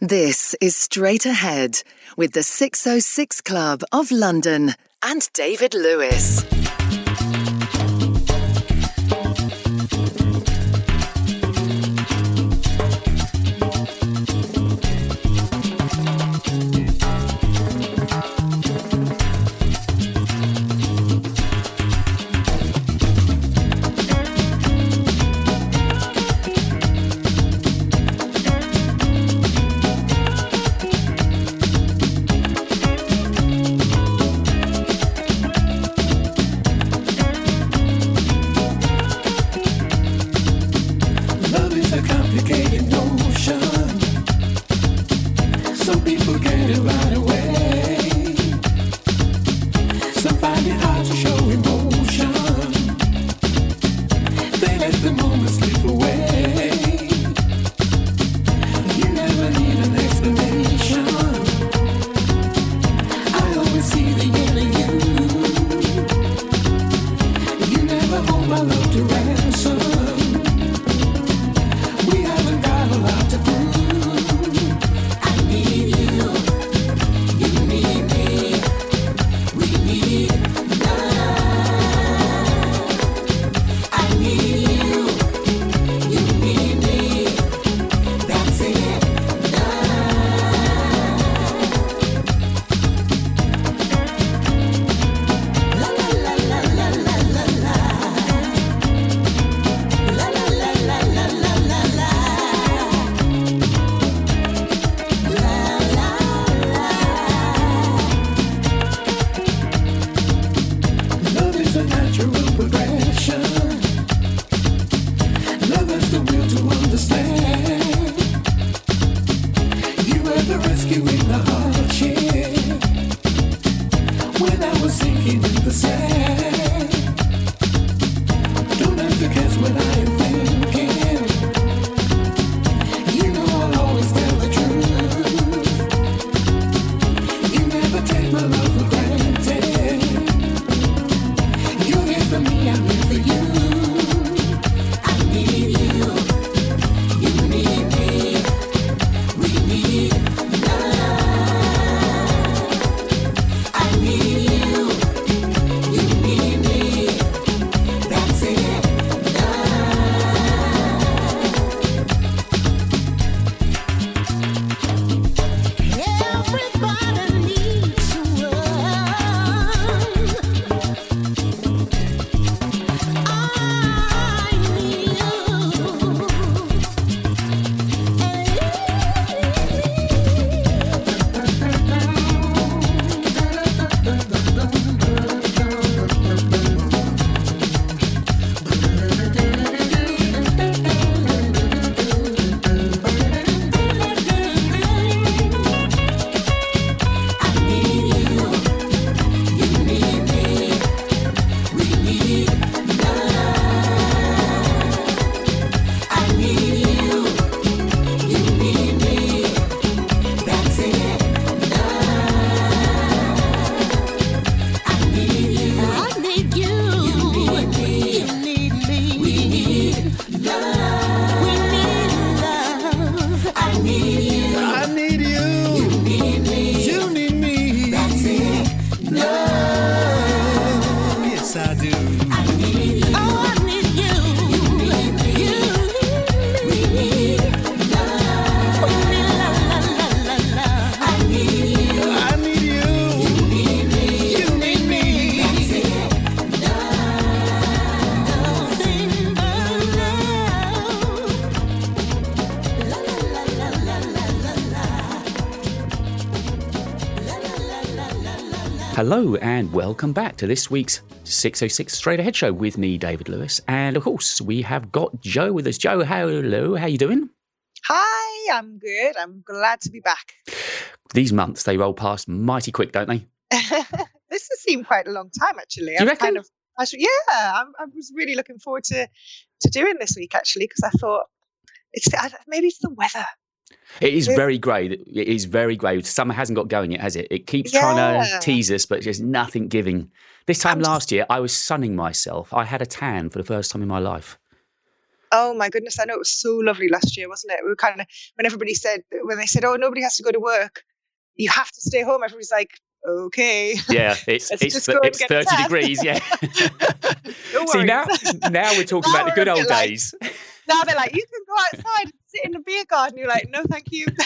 This is Straight Ahead with the 606 Club of London and David Lewis. Hello and welcome back to this week's 606 Straight Ahead Show with me, David Lewis, and of course we have got Joe with us. Joe, hello, how you doing? Hi, I'm good. I'm glad to be back. These months they roll past mighty quick, don't they? this has seemed quite a long time actually. Do you reckon? Kind of, I should, yeah, I'm, i was really looking forward to to doing this week actually because I thought it's maybe it's the weather. It is it, very grey. It is very grey. Summer hasn't got going yet, has it? It keeps yeah. trying to tease us, but there's nothing giving. This time last year, I was sunning myself. I had a tan for the first time in my life. Oh my goodness! I know it was so lovely last year, wasn't it? We were kind of when everybody said when they said, "Oh, nobody has to go to work. You have to stay home." Everybody's like, okay. Yeah, it's it's, it's, thirty degrees. Yeah. See now, now we're talking now about the good old days now they're like, "You can go outside and sit in the beer garden." You're like, "No, thank you."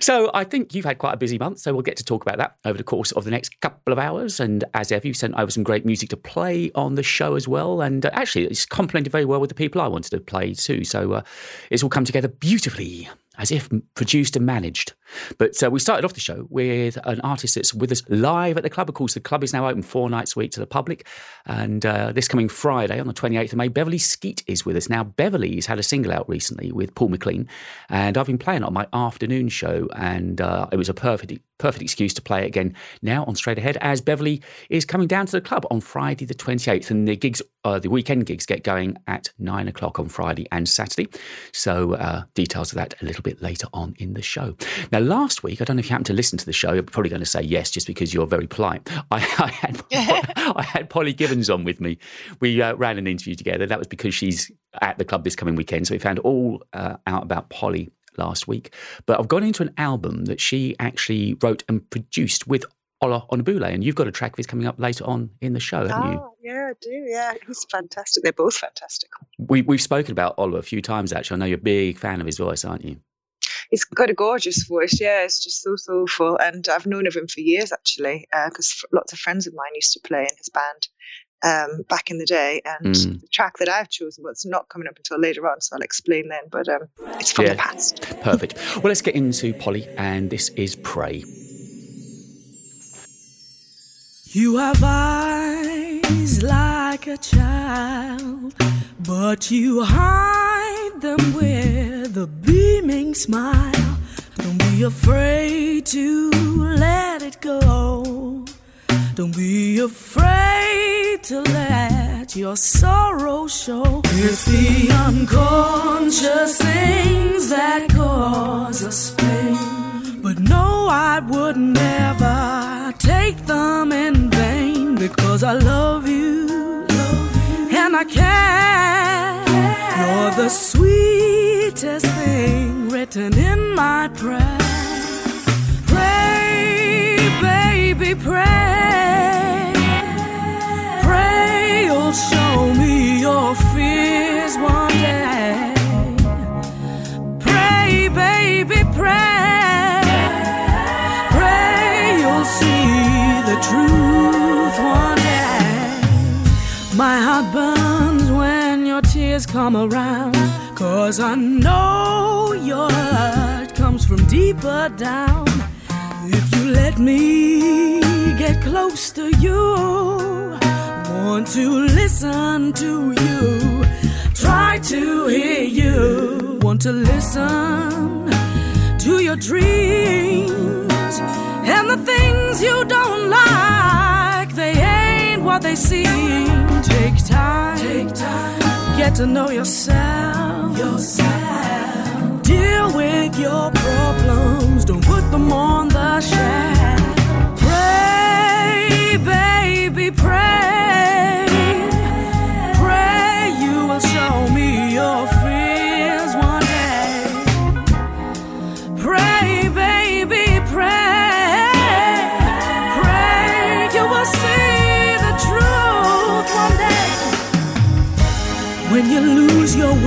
So I think you've had quite a busy month, so we'll get to talk about that over the course of the next couple of hours. And as ever, you sent over some great music to play on the show as well. And uh, actually, it's complemented very well with the people I wanted to play too. So uh, it's all come together beautifully, as if produced and managed. But uh, we started off the show with an artist that's with us live at the club. Of course, the club is now open four nights a week to the public. And uh, this coming Friday, on the 28th of May, Beverley Skeete is with us. Now, Beverley's had a single out recently with Paul McLean, and I've been playing it on my afternoon show, and uh, it was a perfect perfect excuse to play it again now on Straight Ahead, as Beverley is coming down to the club on Friday the 28th, and the gigs, uh, the weekend gigs, get going at nine o'clock on Friday and Saturday. So uh, details of that a little bit later on in the show. Now, last week, I don't know if you happened to listen to the show. You're probably going to say yes, just because you're very polite. I, I had I had Polly Gibbons on with me. We uh, ran an interview together. That was because she's at the club this coming weekend, so we found all uh, out about Polly last week. But I've gone into an album that she actually wrote and produced with Ola Onabule, and you've got a track of his coming up later on in the show, haven't you? oh, yeah, I do. Yeah, he's fantastic. They're both fantastic. We, we've spoken about Ola a few times, actually. I know you're a big fan of his voice, aren't you? He's got a gorgeous voice. Yeah, it's just so soulful. And I've known of him for years actually, uh, because lots of friends of mine used to play in his band um, back in the day. And Mm. the track that I've chosen, well, it's not coming up until later on, so I'll explain then. But um, it's from Yeah. the past. Perfect. Well, let's get into Polly, and this is Pray. You have eyes like a child, but you hide them with a beaming smile. Don't be afraid to let it go. Don't be afraid to let your sorrow show. It's the unconscious things that cause us pain. But no, I would never take them in vain because I love you, love, and I care. You're the sweetest thing written in my prayer. Show me your fears one day. Pray, baby, pray. Pray you'll see the truth one day. My heart burns when your tears come around. Cause I know your hurt comes from deeper down. If you let me get close to you, want to listen to you, try to hear you, want to listen to your dreams and the things you don't like. They ain't what they seem. Take time, take time, get to know yourself, yourself. Deal with your problems, don't put them on the shelf. Pray, baby, pray.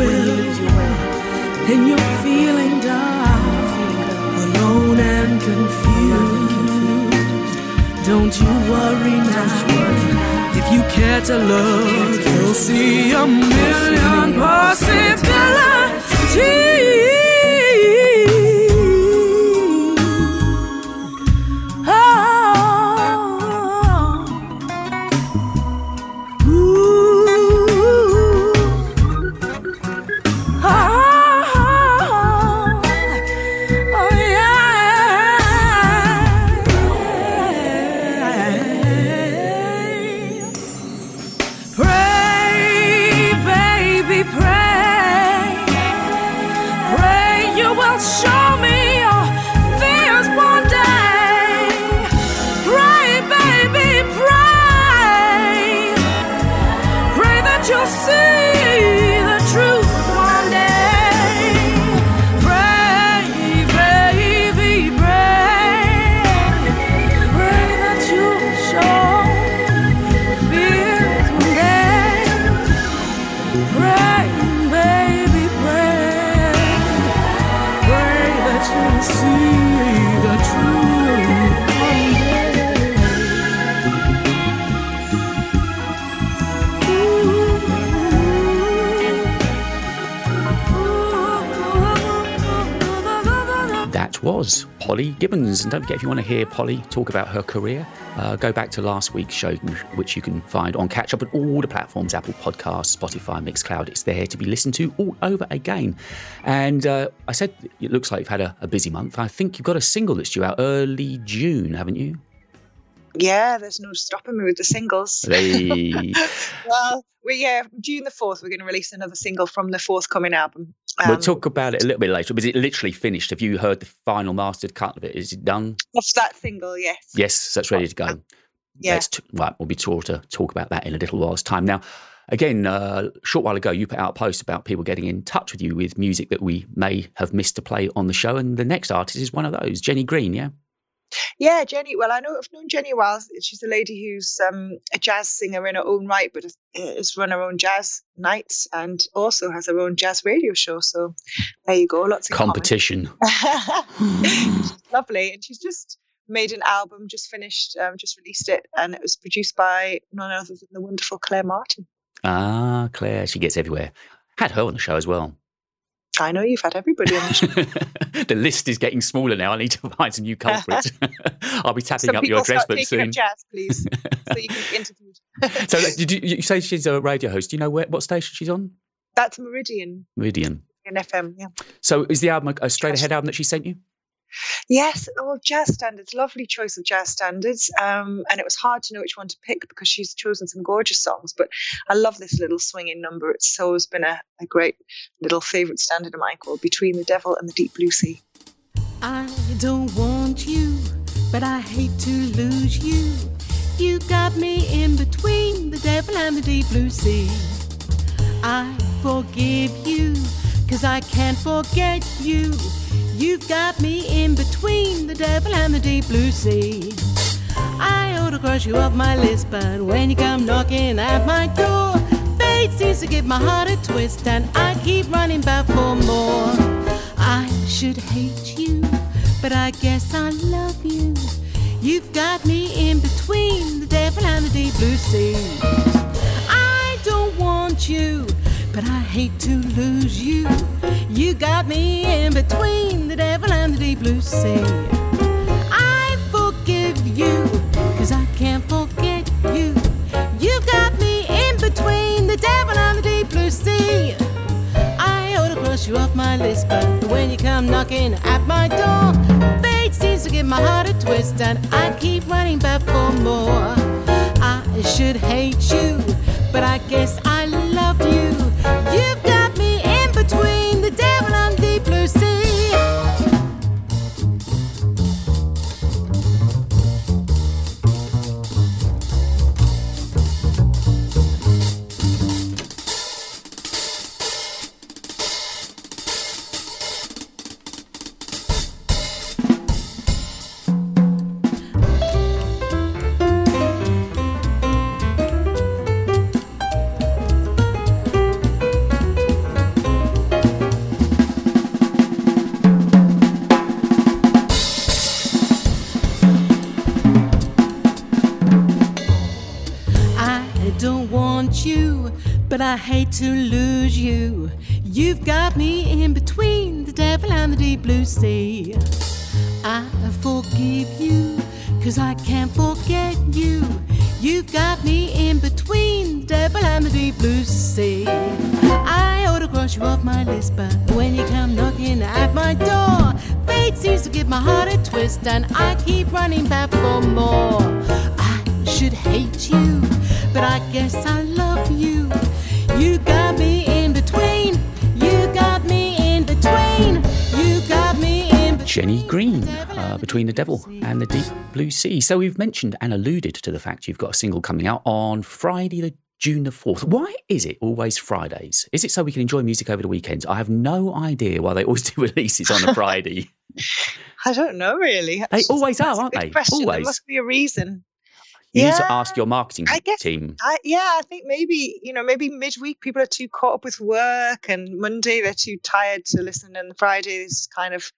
Will and you're feeling down, alone and confused, don't you worry now. If you care to look, you'll see a million possibilities. Polly Gibbons. And don't forget, if you want to hear Polly talk about her career, uh, go back to last week's show, which you can find on catch up at all the platforms Apple Podcasts, Spotify, Mixcloud. It's there to be listened to all over again. And uh, I said it looks like you've had a, a busy month. I think you've got a single that's due out early June, haven't you? Yeah, there's no stopping me with the singles. They, well, we yeah, June the fourth, we're going to release another single from the forthcoming album. we'll Um, talk about it a little bit later. But is it literally finished? Have you heard the final mastered cut of it? Is it done? of that single, yes. Yes, it's ready to go. Yeah. Let's t- right, we'll be sure to talk about that in a little while's time. Now, again, uh, a short while ago, you put out a post about people getting in touch with you with music that we may have missed to play on the show, and the next artist is one of those, Jenny Green. Yeah, Yeah, Jenny. Well, I know I've known Jenny a while. She's a lady who's um, a jazz singer in her own right, but has- has run her own jazz nights and also has her own jazz radio show. So there you go, lots of competition. she's lovely, and she's just made an album, just finished, um, just released it, and it was produced by none other than the wonderful Claire Martin. Ah, Claire, she gets everywhere. Had her on the show as well. I know you've had everybody on the show. the list is getting smaller now. I need to find some new culprits. I'll be tapping Some up your address book soon. jazz, please, so you can be interviewed. so, did you, you say she's a radio host? Do you know where, what station she's on? That's Meridian Meridian. in FM. Yeah. So, is the album a straight ahead album that she sent you? Yes, oh, jazz standards. Lovely choice of jazz standards. Um, and it was hard to know which one to pick because she's chosen some gorgeous songs. But I love this little swinging number. It's always been a, a great little favourite standard of mine called Between the Devil and the Deep Blue Sea. I don't want you, but I hate to lose you. You got me in between the devil and the deep blue sea. I forgive you, cause I can't forget you. You've got me in between the devil and the deep blue sea. I ought to cross you off my list, but when you come knocking at my door, fate seems to give my heart a twist, and I keep running back for more. I should hate you, but I guess I love you. You've got me in between the devil and the deep blue sea. I don't want you, but I hate to lose you. You got me in between the devil and the deep blue sea. I forgive you, cause I can't forget you. You've got me in between the devil and the deep blue sea. I ought to cross you off my list, but when you come knocking at my door, fate seems to give my heart a twist, and I keep running back for more. I should hate you, but I guess I I hate to lose you. You've got me in between the devil and the deep blue sea. I forgive you, cause I can't forget you. You've got me in between the devil and the deep blue sea. I ought to cross you off my list, but when you come knocking at my door, fate seems to give my heart a twist, and I keep running back for more. I should hate you, but I guess I love you. Jenny Green, uh, Between the Devil and the Deep Blue Sea. So we've mentioned and alluded to the fact you've got a single coming out on Friday, the June the 4th. Why is it always Fridays? Is it so we can enjoy music over the weekends? I have no idea why they always do releases on a Friday. I don't know really. They always are, aren't they? Question. There must be a reason. You need to ask your marketing I guess- team. I, yeah, I think maybe you know maybe midweek people are too caught up with work, and Monday they're too tired to listen, and Friday is kind of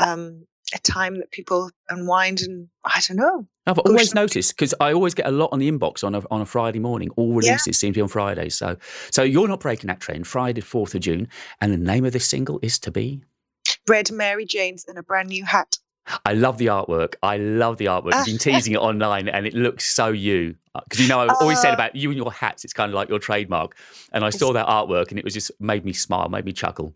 um, a time that people unwind and I don't know. I've always noticed because I always get a lot on the inbox on a, on a Friday morning. All Yeah. releases seem to be on Fridays. So, so you're not breaking that trend. Friday, fourth of June, and the name of this single is to be. Red Mary Jane's in a brand new hat. I love the artwork. I love the artwork. I've been teasing it online, and it looks so you. Because you know, I've always said Uh, about you and your hats. It's kind of like your trademark. And I saw that artwork, and it was just made me smile, made me chuckle.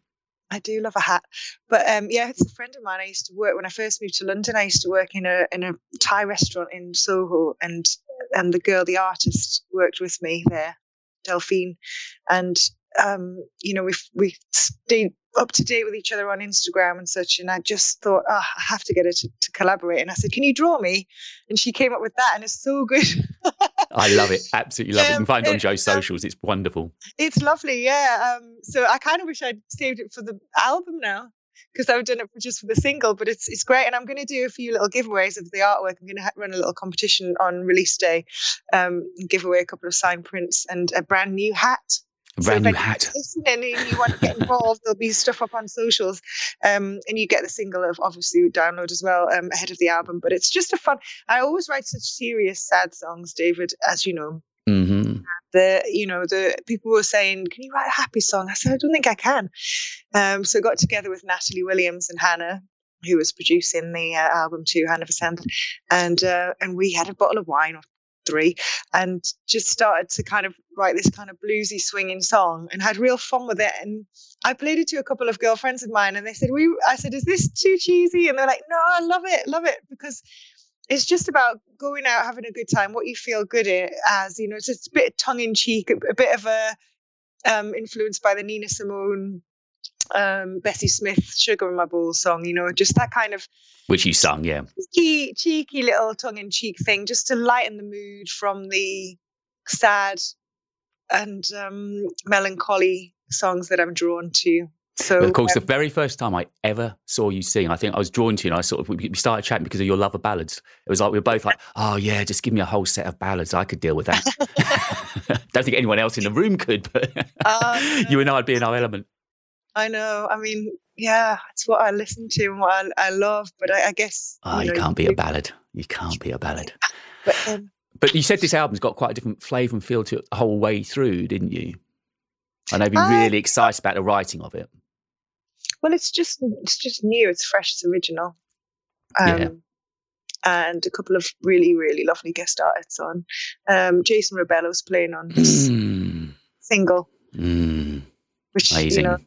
I do love a hat, but um, yeah, it's a friend of mine. I used to work when I first moved to London. I used to work in a in a Thai restaurant in Soho, and and the girl, the artist, worked with me there, Delphine, and um, you know we we stayed up to date with each other on Instagram and such. And I just thought, oh, I have to get her to, to collaborate. And I said, can you draw me? And she came up with that, and it's so good. I love it. Absolutely love it. You can Um, find it on Joe's um, socials. It's wonderful. It's lovely, yeah. Um, so I kind of wish I'd saved it for the album now because I've done it for just for the single. But it's it's great, and I'm going to do a few little giveaways of the artwork. I'm going to ha- run a little competition on release day, um, and give away a couple of signed prints and a brand new hat. A So hat. Listening and you want to get involved, there'll be stuff up on socials, um, and you get the single of obviously download as well um, ahead of the album. But it's just a fun. I always write such serious, sad songs, David, as you know hmm the you know the people were saying can you write a happy song i said i don't think i can um, so I got together with natalie williams and hannah who was producing the uh, album too hannah Vasanth, and uh, and we had a bottle of wine or three and just started to kind of write this kind of bluesy swinging song and had real fun with it. And i played it to a couple of girlfriends of mine and they said we i said is this too cheesy? And they're like no i love it love it because it's just about going out having a good time what you feel good in as you know it's just a bit tongue in cheek a, a bit of a um influenced by the nina simone um bessie smith sugar in my bowl song you know just that kind of Which you sung, yeah. cheeky, cheeky little tongue in cheek thing just to lighten the mood from the sad and um melancholy songs that i'm drawn to so But of course, um, the very first time I ever saw you sing, I think I was drawn to you, and I sort of we started chatting because of your love of ballads. It was like we were both like, "Oh yeah, just give me a whole set of ballads. I could deal with that." Don't think anyone else in the room could, but Oh, you and I'd be in our element. I know. I mean, yeah, it's what I listen to and what I, I love. But I, I guess Oh, you know, can't be a ballad. You can't be a ballad. But um, But you said this album's got quite a different flavour and feel to it the whole way through, didn't you? And I know you've been Uh, really excited about the writing of it. well, it's just it's just new. It's fresh. It's original. Um, Yeah. And a couple of really really lovely guest artists on. Um, Jason Rebello's playing on this Mm, single, mm, which amazing. you know it's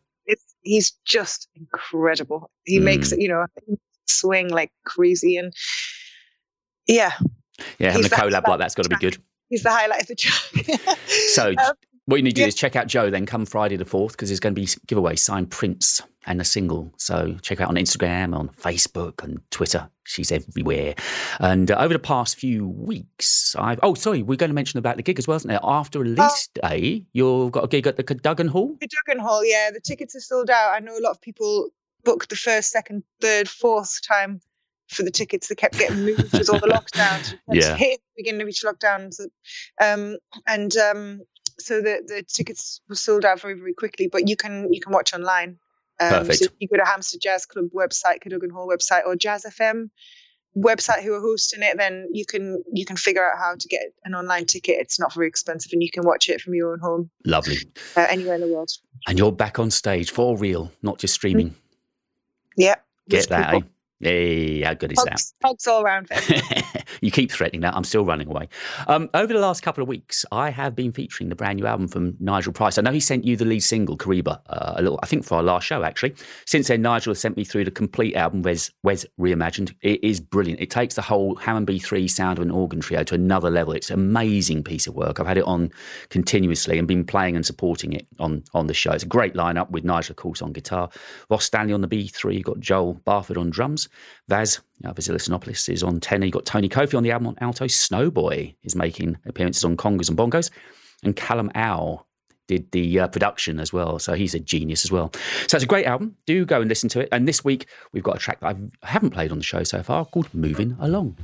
he's just incredible. He makes Mm. it you know swing like crazy and yeah, yeah, having a collab like that's got to be good. he's the highlight of the track. So Um, what you need to do is check out Joe then come Friday the 4th because there's going to be giveaway signed prints and a single. So check out on Instagram, on Facebook and Twitter. She's everywhere. And uh, over the past few weeks, I've, oh, sorry, we're going to mention about the gig as well, isn't it? After release day, you've got a gig at the Cadogan Hall. The Cadogan Hall, yeah, the tickets are sold out. I know a lot of people booked the first, second, third, fourth time for the tickets. They kept getting moved with all the lockdowns. We had to Yeah. hit the beginning of each lockdown. So, um, and um, so the, the tickets were sold out very, very quickly. But you can you can watch online. Um, Perfect. So you go to Hampstead Jazz Club website, Cadogan Hall website, or Jazz FM website who are hosting it, then you can you can figure out how to get an online ticket. It's not very expensive, and you can watch it from your own home Lovely. uh, anywhere in the world. And you're back on stage for real, not just streaming. Yeah. Get that, eh? Hey, how good is that? Hugs all around. you keep threatening that. I'm still running away. Um, over the last couple of weeks, I have been featuring the brand new album from Nigel Price. I know he sent you the lead single, Cariba, uh, a little, I think for our last show, actually. Since then, Nigel has sent me through the complete album, Wes, Wes Reimagined. It is brilliant. It takes the whole Hammond B3 sound of an organ trio to another level. It's an amazing piece of work. I've had it on continuously and been playing and supporting it on, on the show. It's a great lineup with Nigel, of course, on guitar, Ross Stanley on the B3, you've got Joel Barford on drums, Vaz Vasilis Xenopoulos is on tenor. You've got Tony Kofi on the album on alto. Snowboy is making appearances on congas and bongos. And Callum Au did the uh, production as well. So he's a genius as well. So it's a great album. Do go and listen to it. And this week, we've got a track that I've, I haven't played on the show so far called Moving Along.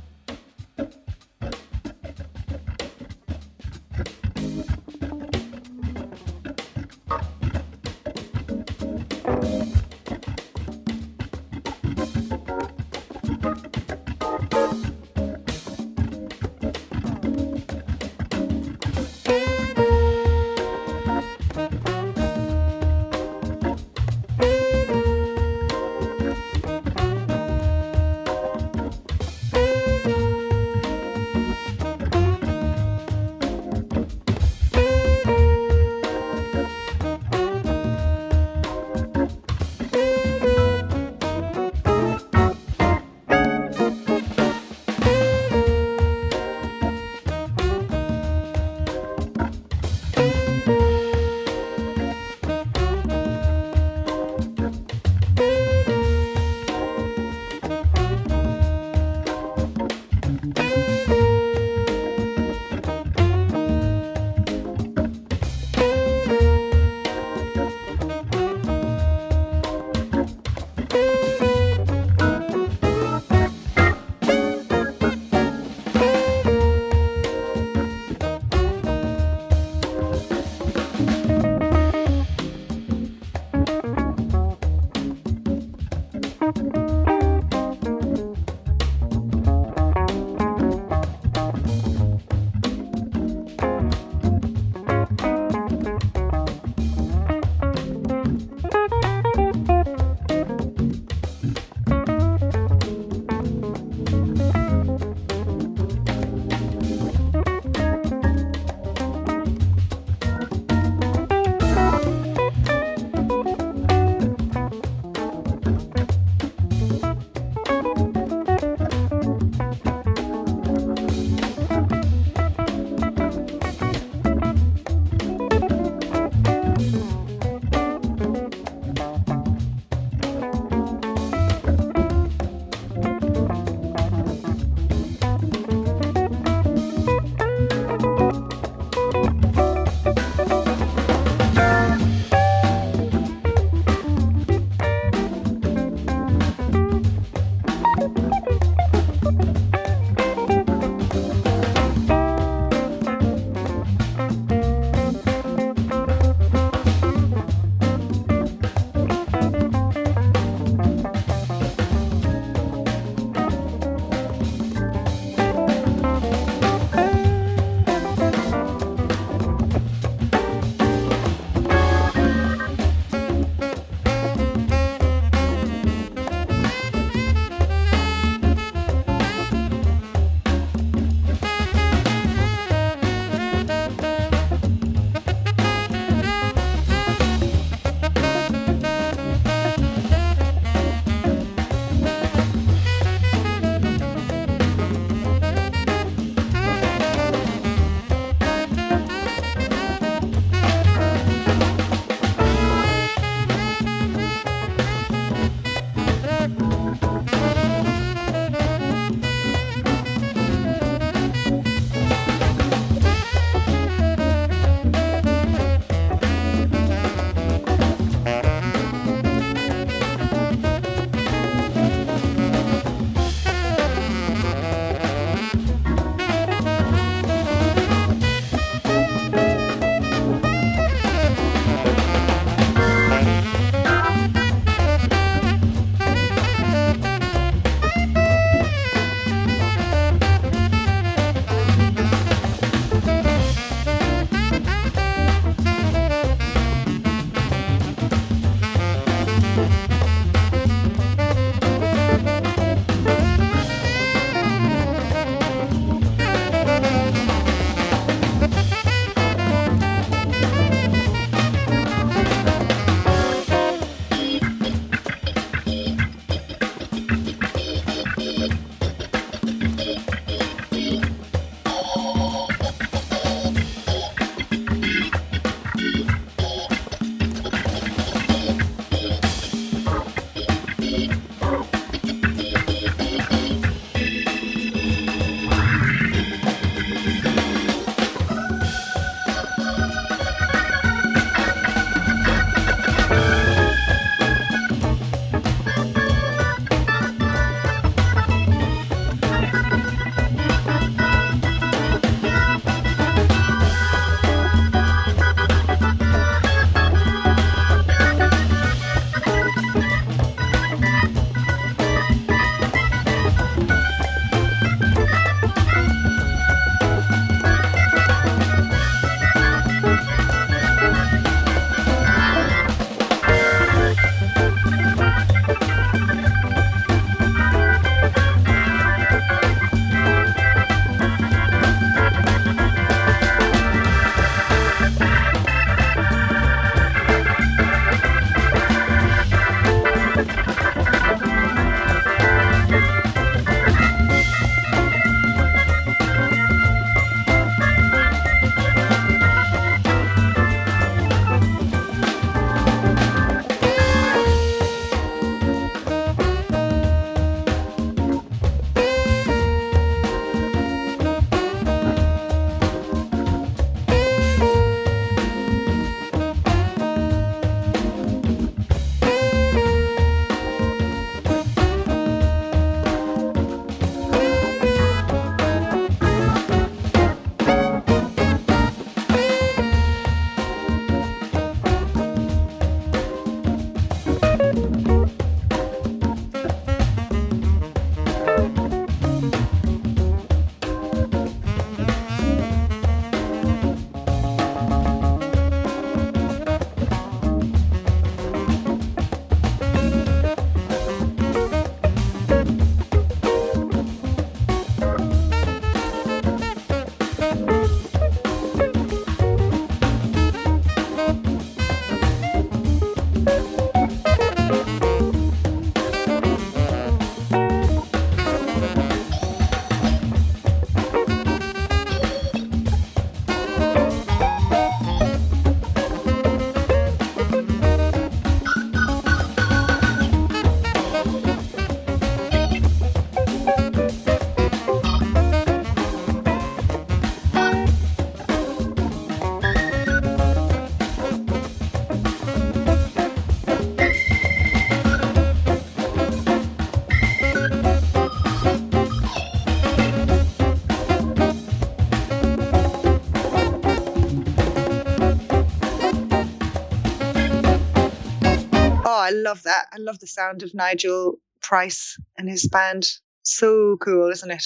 Love that. I love the sound of Nigel Price and his band. So cool, isn't it?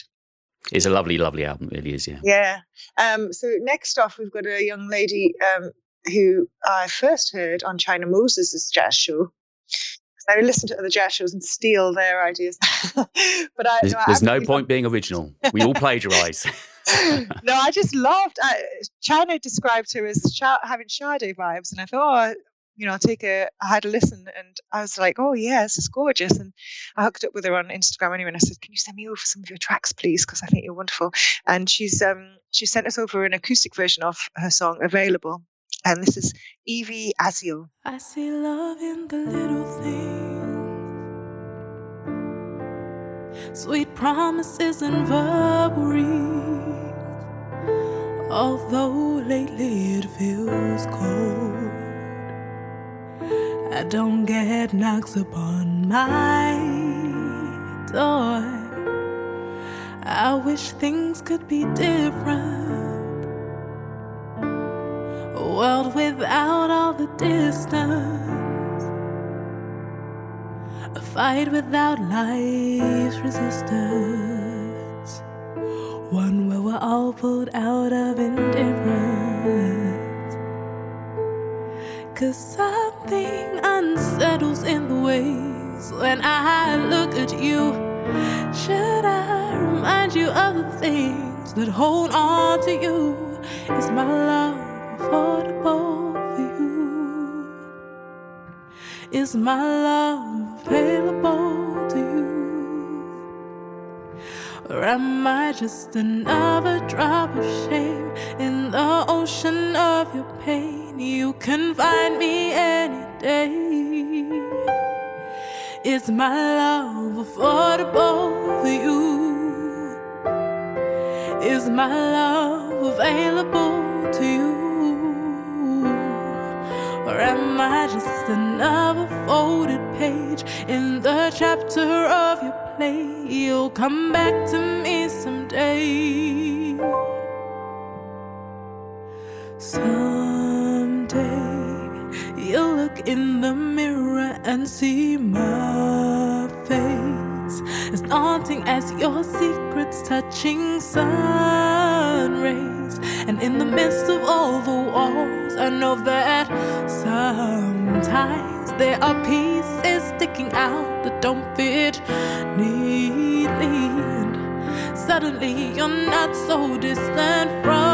It's a lovely, lovely album. It really is. Yeah. Yeah. Um, so next off, we've got a young lady um, who I first heard on China Moses' jazz show. I would listen to other jazz shows and steal their ideas. but I, There's, no, I there's no point being original. We all plagiarize. no, I just loved. I, China described her as Sha- having Sade vibes, and I thought, oh, you know, I'll take a. I had a listen, and I was like, oh yeah, this is gorgeous. And I hooked up with her on Instagram anyway, and I said, can you send me over some of your tracks, please, because I think you're wonderful. And she's um she sent us over an acoustic version of her song "Available," and this is Evie Azio. I see love in the little things, sweet promises and verbal. Although lately it feels cold, I don't get knocks upon my door. I wish things could be different. A world without all the distance. A fight without life's resistance. One where we're all pulled out of indifference. Cause something unsettles in the ways when I look at you. Should I remind you of the things that hold on to you? Is my love affordable for you? Is my love available to you? Or am I just another drop of shame in the ocean of your pain? You can find me any day. Is my love affordable for you? Is my love available to you? Or am I just another folded page in the chapter of your play? You'll come back to me see my face as daunting as your secrets touching sun rays. And in the midst of all the walls, I know that sometimes there are pieces sticking out that don't fit neatly. And suddenly you're not so distant from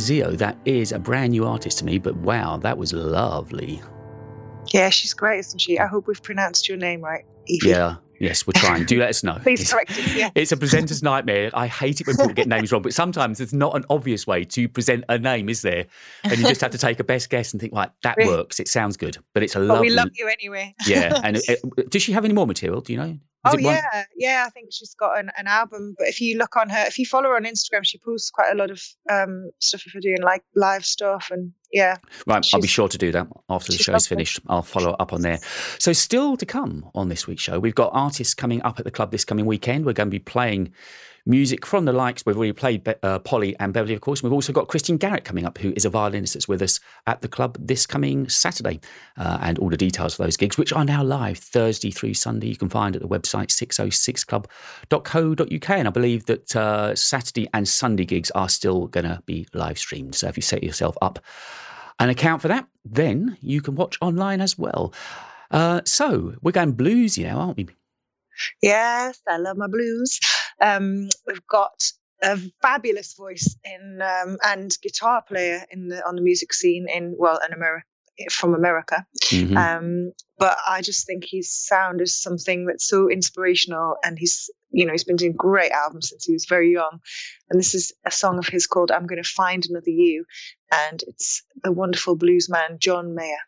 Zio, that is a brand new artist to me, but wow, that was lovely. Yeah, she's great, isn't she? I hope we've pronounced your name right, Evie. Yeah, yes, we're trying. Do let us know. Please It's- correct us. Yeah. It's a presenter's nightmare. I hate it when people get names wrong, but sometimes there's not an obvious way to present a name, is there? And you just have to take a best guess and think, right, that Really? works. It sounds good. But it's a But lovely. we love you anyway. yeah. And uh, does she have any more material? Do you know? Is Oh one- yeah, yeah. I think she's got an, an album. But if you look on her, if you follow her on Instagram, she posts quite a lot of um, stuff if you're doing like live stuff and yeah. Right, I'll be sure to do that after the show's finished. I'll follow up on there. So, still to come on this week's show, we've got artists coming up at the club this coming weekend. We're going to be playing music from the likes. We've already played Be- uh, Polly and Beverley, of course. We've also got Christian Garrick coming up, who is a violinist that's with us at the club this coming Saturday. Uh, and all the details for those gigs, which are now live Thursday through Sunday, you can find at the website 606club.co.uk. And I believe that uh, Saturday and Sunday gigs are still going to be live streamed. So, if you set yourself up an account for that, then you can watch online as well. Uh, so we're going bluesy now, aren't we? Yes, I love my blues. Um, we've got a fabulous voice in um, and guitar player in the on the music scene in well in America from America. Mhm. Um, but I just think his sound is something that's so inspirational, and he's you know he's been doing great albums since he was very young. And this is a song of his called "I'm Going to Find Another You," and it's the wonderful bluesman John Mayer.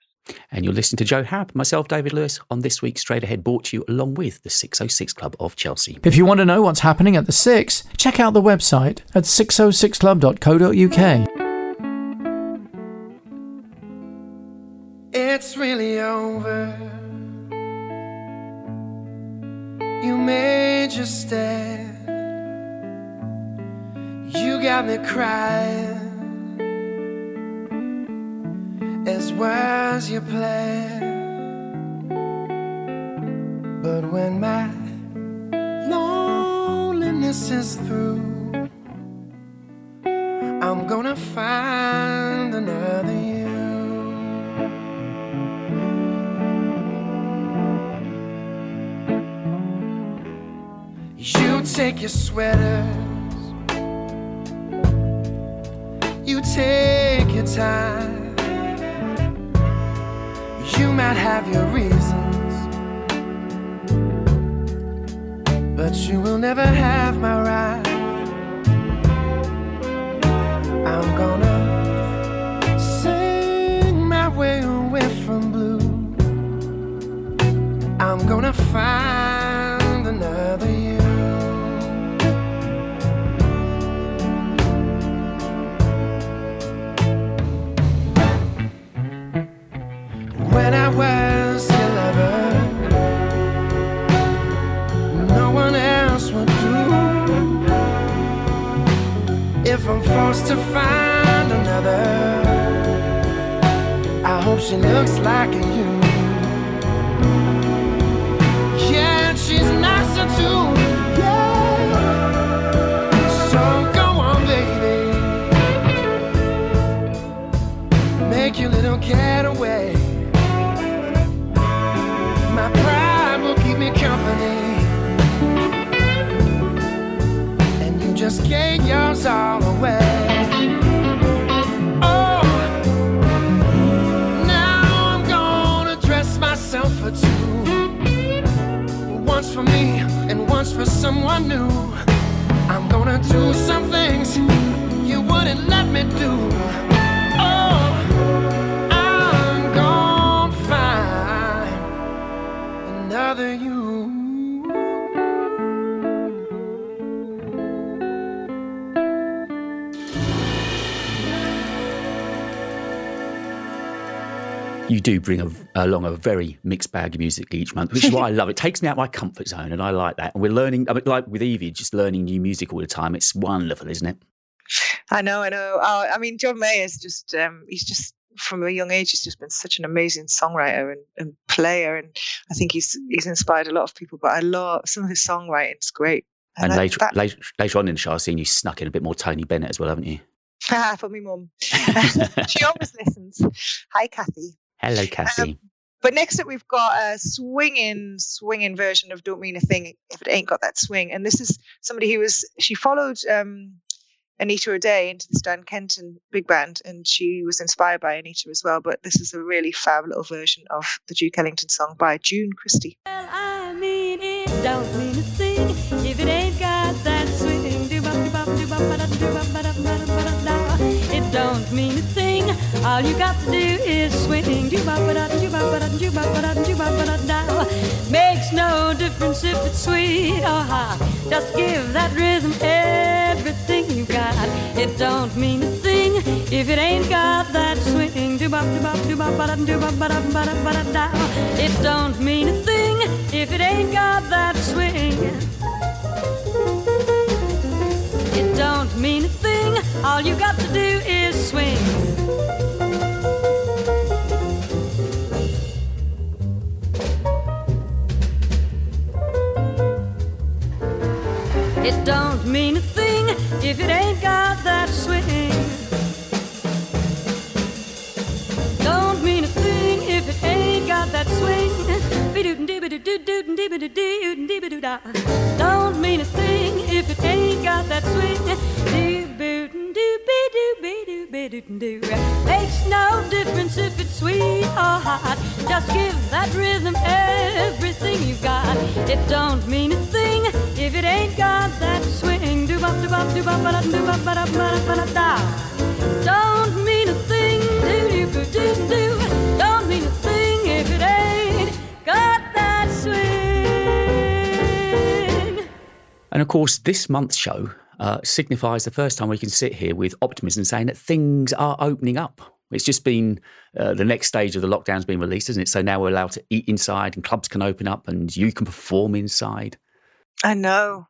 And you're listening to Jo Harrop, myself, David Lewis, on this week's Straight Ahead, brought to you along with the 606 Club of Chelsea. If you want to know what's happening at the Six, check out the website at 606club.co.uk. It's really over. You made your stand. You got me crying. As was your plan. But when my loneliness is through, I'm gonna find another you. You take your sweaters, you take your time. Might have your reasons, but you will never have my right. I'm gonna sing my way away from blue. I'm gonna find she looks like you. Yeah, she's nicer too. Yeah. So go on, baby. Make your little getaway. My pride will keep me company. And you just gave yours all For me and once for someone new. I'm gonna do some things you wouldn't let me do. Oh, I'm gonna find another you. You do bring a, along a very mixed bag of music each month, which is why I love it. Takes me out of my comfort zone, and I like that. And we're learning, I mean, like with Evie, just learning new music all the time. It's wonderful, isn't it? I know, I know. Oh, I mean, John Mayer is just, um, he's just from a young age, he's just been such an amazing songwriter and, and player. And I think he's he's inspired a lot of people. But I love some of his songwriting, it's great. And I- later, that- later, later on in the show, I've seen you snuck in a bit more Tony Bennett as well, haven't you? for me mum. she always listens. Hi, Kathy. Hello, Cassie. But next up, we've got a swinging, swinging version of "Don't Mean a Thing If It Ain't Got That Swing," and this is somebody who was she followed um, Anita O'Day into the Stan Kenton big band, and she was inspired by Anita as well. But this is a really fab little version of the Duke Ellington song by June Christy. Well, I mean it don't mean a thing if it ain't got that swing. It don't mean a thing. All you got to do is swing. Makes no difference if it's sweet or hot. Just give that rhythm everything you got. It don't mean a thing if it ain't got that swing. It don't mean a thing if it ain't got that swing. It don't mean a thing. All you got to do is swing. It don't mean a thing if it ain't got that swing. Don't mean a thing if it ain't got that swing. Makes no difference if it's sweet or hot. Just give that rhythm everything you've got. It don't mean a thing if it ain't got that swing. Do-bop, do-bop, do-bop, ba-da, do-bop, ba-da, ba-da, ba-da, da. Don't mean a thing, do-do-do-do-do. Don't And of course, this month's show uh, signifies the first time we can sit here with optimism saying that things are opening up. It's just been uh, the next stage of the lockdown's been released, isn't it? So now we're allowed to eat inside and clubs can open up and you can perform inside. I know.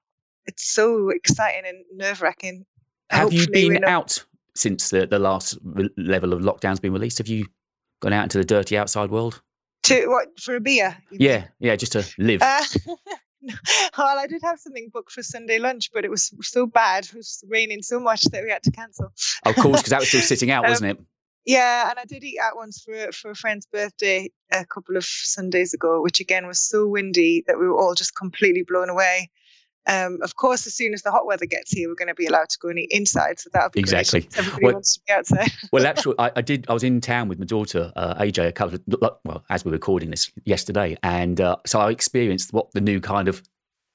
It's so exciting and nerve wracking. Have you been out since the, the last re- level of lockdown's been released? Have you gone out into the dirty outside world? to what for a beer? you mean? Yeah, yeah, just to live. Uh. well, I did have something booked for Sunday lunch, but it was so bad. It was raining so much that we had to cancel. of course, because that was still sitting out, Um, wasn't it? Yeah, and I did eat out once for for a friend's birthday a couple of Sundays ago, which again was so windy that we were all just completely blown away. Um, of course, as soon as the hot weather gets here, we're going to be allowed to go and eat inside, so that'll be great. Exactly. Everybody Well- wants to be outside. Well, actually, I, I did. I was in town with my daughter uh, AJ a couple of well, as we were recording this yesterday, and uh, so I experienced what the new kind of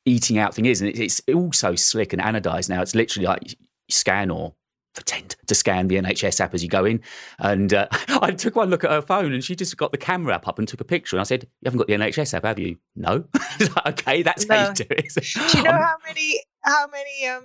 eating out thing is, and it, it's all so slick and anodized now. It's literally like scan or pretend to scan the NHS app as you go in. And uh, I took one look at her phone, and she just got the camera app up and took a picture. And I said, "You haven't got the NHS app, have you?" No. Like, okay, that's how you do it. Do you know I'm- how many how many um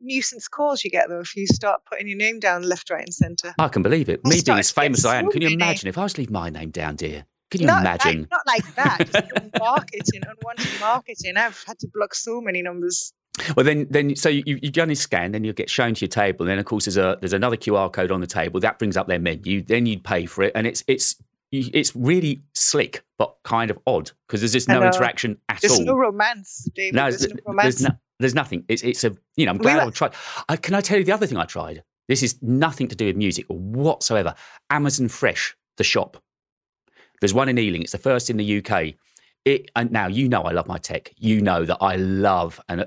nuisance calls you get though if you start putting your name down left, right, and centre? I can believe it. I Me being as famous as I am, can you imagine if I was to leave my name down, dear? Can you not imagine? Like, not like that. Just marketing, unwanted marketing. I've had to block so many numbers. Well, then, then so you, you've done your scan, then you'll get shown to your table, and then of course there's a there's another QR code on the table that brings up their menu. Then you'd pay for it, and it's it's it's really slick but kind of odd because there's just I no interaction at all. There's all. no romance, David. No, there's th- no romance. there's, no, there's nothing. It's it's a you know I'm We glad were- I've tried. I, can I tell you the other thing I tried? This is nothing to do with music whatsoever. Amazon Fresh, the shop. There's one in Ealing. It's the first in the UK. It and now you know I love my tech. You know that I love and uh,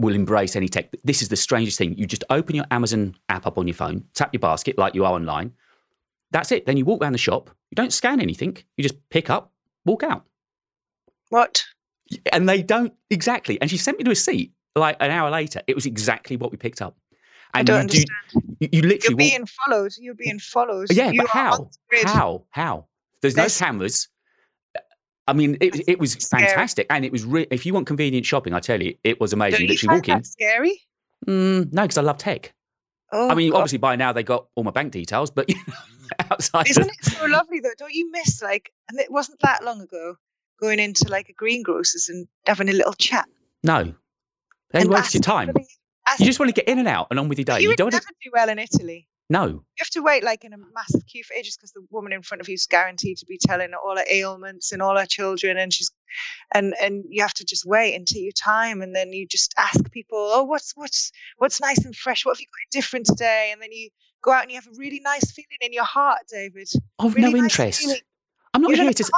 will embrace any tech. This is the strangest thing. You just open your Amazon app up on your phone, tap your basket like you are online. That's it. Then you walk around the shop. You don't scan anything. You just pick up, walk out what? and they don't exactly. And she sent me to a seat like an hour later. It was exactly what we picked up. And I don't you, do, you, you literally You're walk- being followed. You're being followed. yeah, You but how? How? How? There's no cameras. I mean, it, it was scary. fantastic, and it was. Re- if you want convenient shopping, I tell you, it was amazing. Don't literally find walk in. that scary? Mm, no, because I love tech. Oh, I mean, God. obviously by now they got all my bank details, but you know, outside Isn't of it so lovely though? Don't you miss like? And it wasn't that long ago going into like a greengrocers and having a little chat. no, they and waste your time. You just want to get in and out and on with your day. You You would don't. never do well in Italy. No, You have to wait like in a massive queue for ages because the woman in front of you is guaranteed to be telling all her ailments and all her children, and she's and and you have to just wait until your time, and then you just ask people, oh, what's what's what's nice and fresh? What have you got different today? And then you go out and you have a really nice feeling in your heart, David. I've Really no nice interest. feeling. I'm not You here to.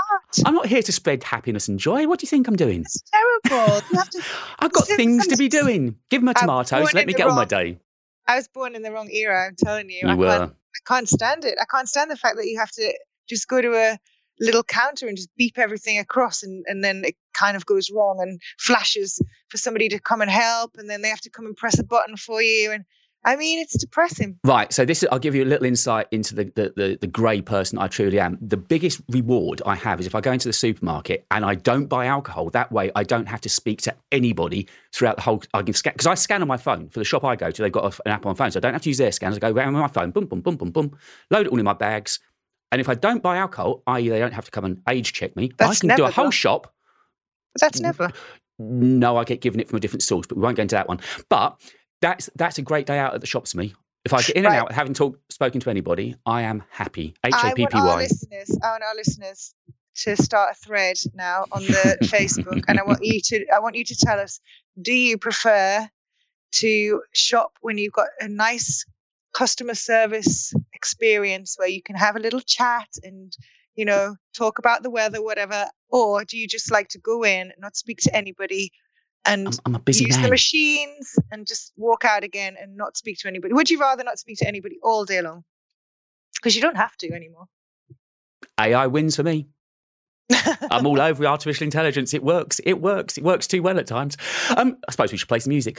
I'm not here to spread happiness and joy. What do you think I'm doing? It's terrible. You have to. I've got things to be doing. Give them a tomatoes. Let me get on my day. I was born in the wrong era. I'm telling you. I You can't. I can't stand it. I can't stand the fact that you have to just go to a little counter and just beep everything across, and and then it kind of goes wrong and flashes for somebody to come and help, and then they have to come and press a button for you. And I mean, it's depressing. Right. So this is, I'll give you a little insight into the the, the, the grey person I truly am. The biggest reward I have is if I go into the supermarket and I don't buy alcohol. That way, I don't have to speak to anybody throughout the whole. I can scan because I scan on my phone for the shop I go to. They've got an app on my phone, so I don't have to use their scanners. I go around with my phone, boom, boom, boom, boom, boom, load it all in my bags. And if I don't buy alcohol, i.e., they don't have to come and age check me, I can do a whole done. shop But that's never. no, I get given it from a different source, but we won't go into that one. But that's that's a great day out at the shops for me. If I get in and out, having talked, spoken to anybody, I am happy. H I A P want our listeners. I want our listeners to start a thread now on the Facebook, and I want you to. I want you to tell us: Do you prefer to shop when you've got a nice customer service experience where you can have a little chat and you know talk about the weather, whatever, or do you just like to go in, and not speak to anybody, and I'm, I'm a busy use the machines and just walk out again and not speak to anybody? Would you rather not speak to anybody all day long? Because you don't have to anymore. AI wins for me. I'm all over artificial intelligence. It works. It works. It works too well at times. Um, I suppose we should play some music.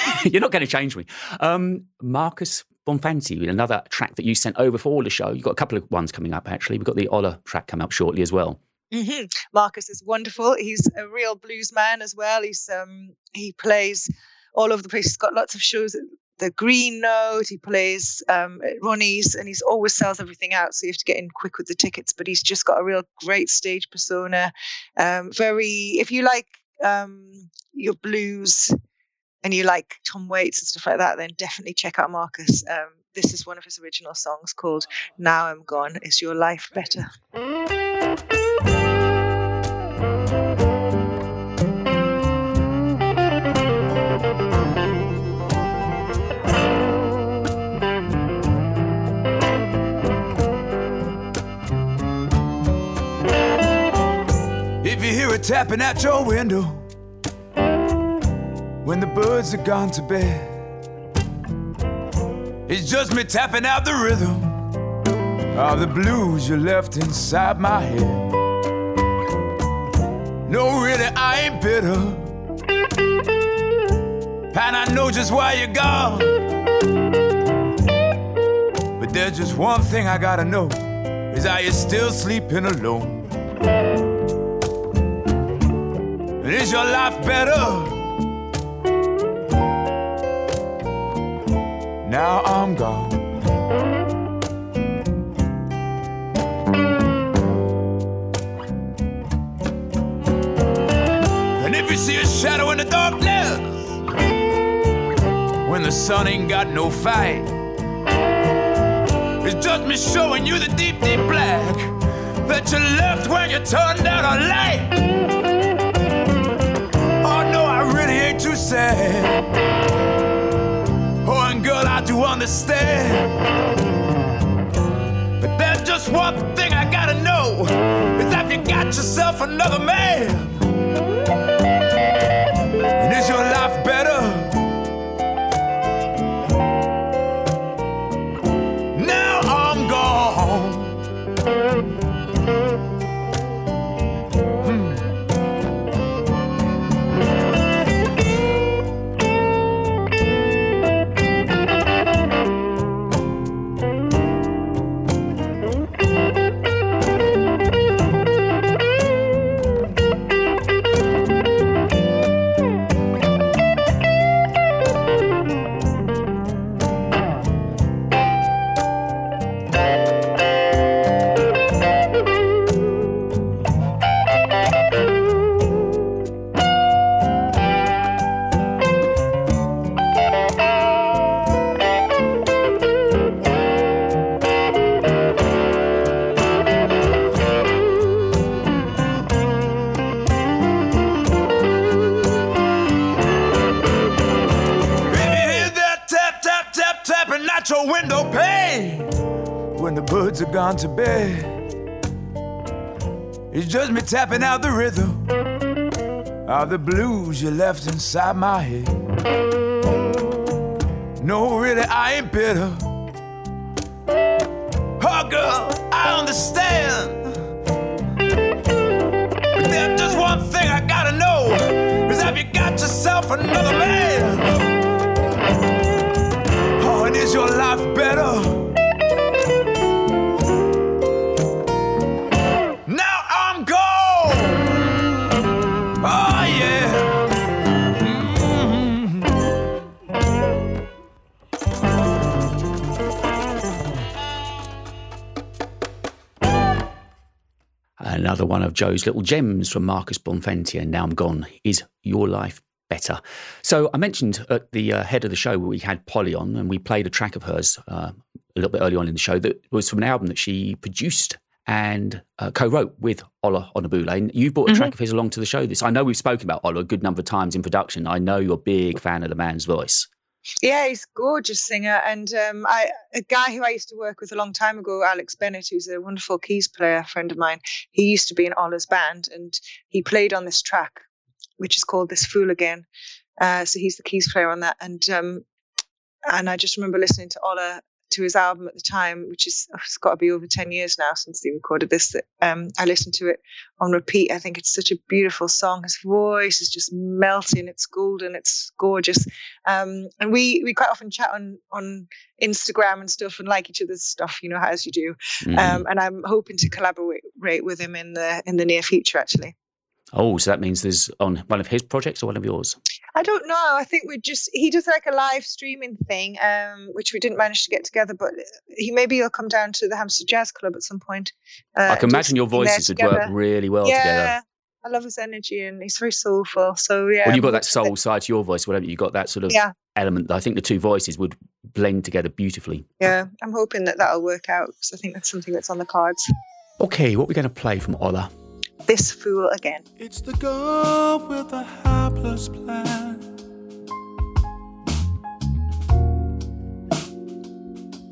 You're not going to change me. Um, Marcus Bonfanti, another track that you sent over for all the show. You've got a couple of ones coming up, actually. We've got the Ola track coming up shortly as well. Hmm Marcus is wonderful. He's a real blues man as well. He's um he plays all over the place. He's got lots of shows at the Green Note. He plays um, at Ronnie's, and he's always sells everything out. So you have to get in quick with the tickets. But he's just got a real great stage persona. Um, very if you like um your blues and you like Tom Waits and stuff like that, then definitely check out Marcus. Um, this is one of his original songs called "Now I'm Gone." Is your life better? Tapping at your window when the birds are gone to bed, it's just me tapping out the rhythm of the blues you left inside my head. No, really, I ain't bitter, and I know just why you're gone. But there's just one thing I gotta know is are you still sleeping alone? Is your life better? Now I'm gone. And if you see a shadow in the darkness, when the sun ain't got no fight, it's just me showing you the deep, deep black that you left when you turned out a light. Sad. Oh, and girl, I do understand. But there's just one thing I gotta know is that you got yourself another man. Tapping out the rhythm of the blues you left inside my head. No, really, I ain't bitter. One of Jo's little gems from Marcus Bonfanti and Now I'm Gone is Your Life Better. So I mentioned at the uh, head of the show we had Polly on and we played a track of hers uh, a little bit early on in the show that was from an album that she produced and uh, co-wrote with Ola Onabule. And you brought a track of his along to the show. This I know we've spoken about Ola a good number of times in production. I know you're a big fan of the man's voice. Yeah, he's a gorgeous singer. And um, I, a guy who I used to work with a long time ago, Alex Bennett, who's a wonderful keys player, friend of mine, he used to be in Ola's band and he played on this track, which is called This Fool Again. Uh, so he's the keys player on that. And um, and I just remember listening to Ola to his album at the time, which is it's got to be over ten years now since he recorded this. That um, I listened to it on repeat. I think it's such a beautiful song. His voice is just melting. It's golden. It's gorgeous. Um, and we we quite often chat on on Instagram and stuff and like each other's stuff, you know, as you do. Mm. Um, and I'm hoping to collaborate with him in the in the near future, actually. Oh, so that means there's on one of his projects or one of yours? I don't know. I think we just he does like a live streaming thing, um, which we didn't manage to get together. But he maybe he'll come down to the Hampstead Jazz Club at some point. Uh, I can imagine your voices would work really well together. yeah, together. I love his energy and he's very soulful. So yeah, When you've got that soul side to your voice, whatever, you've got that sort of Yeah. element. I think the two voices would blend together beautifully. yeah, I'm hoping that that'll work out because I think that's something that's on the cards. Okay, what we're going to play from Ola? This fool again. It's the girl with the hapless plan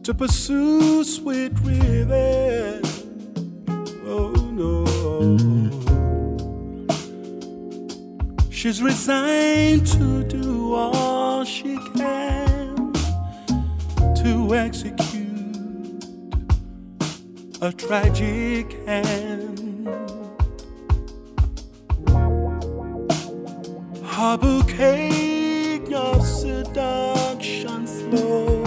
to pursue sweet revenge. Oh no. She's resigned to do all she can to execute a tragic hand. Her bouquet of seduction flows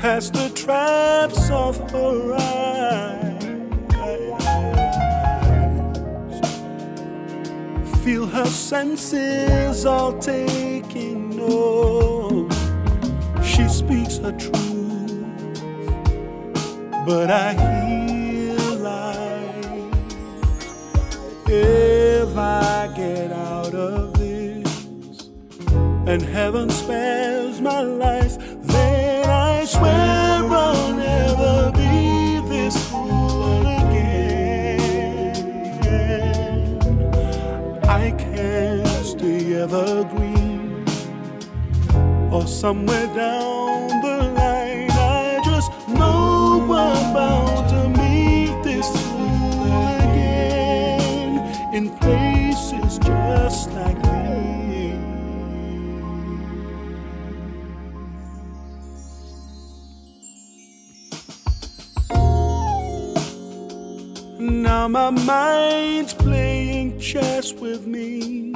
past the traps of her eyes. Feel her senses all taking note. She speaks her truth, but I hear If I get out of this and heaven spares my life, then I swear I'll never be this fool again. I can't stay evergreen or somewhere down the line. I just know I'm in places just like these. Now my mind's playing chess with me.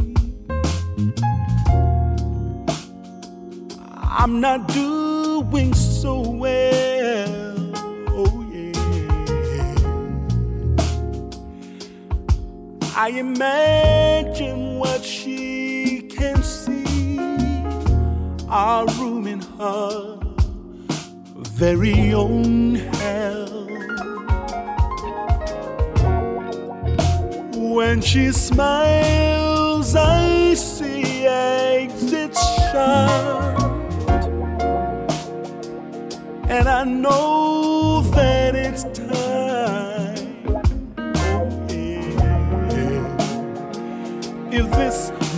I'm not doing so well. I imagine what she can see. Our room in her very own hell. When she smiles, I see exits shut. And I know that it's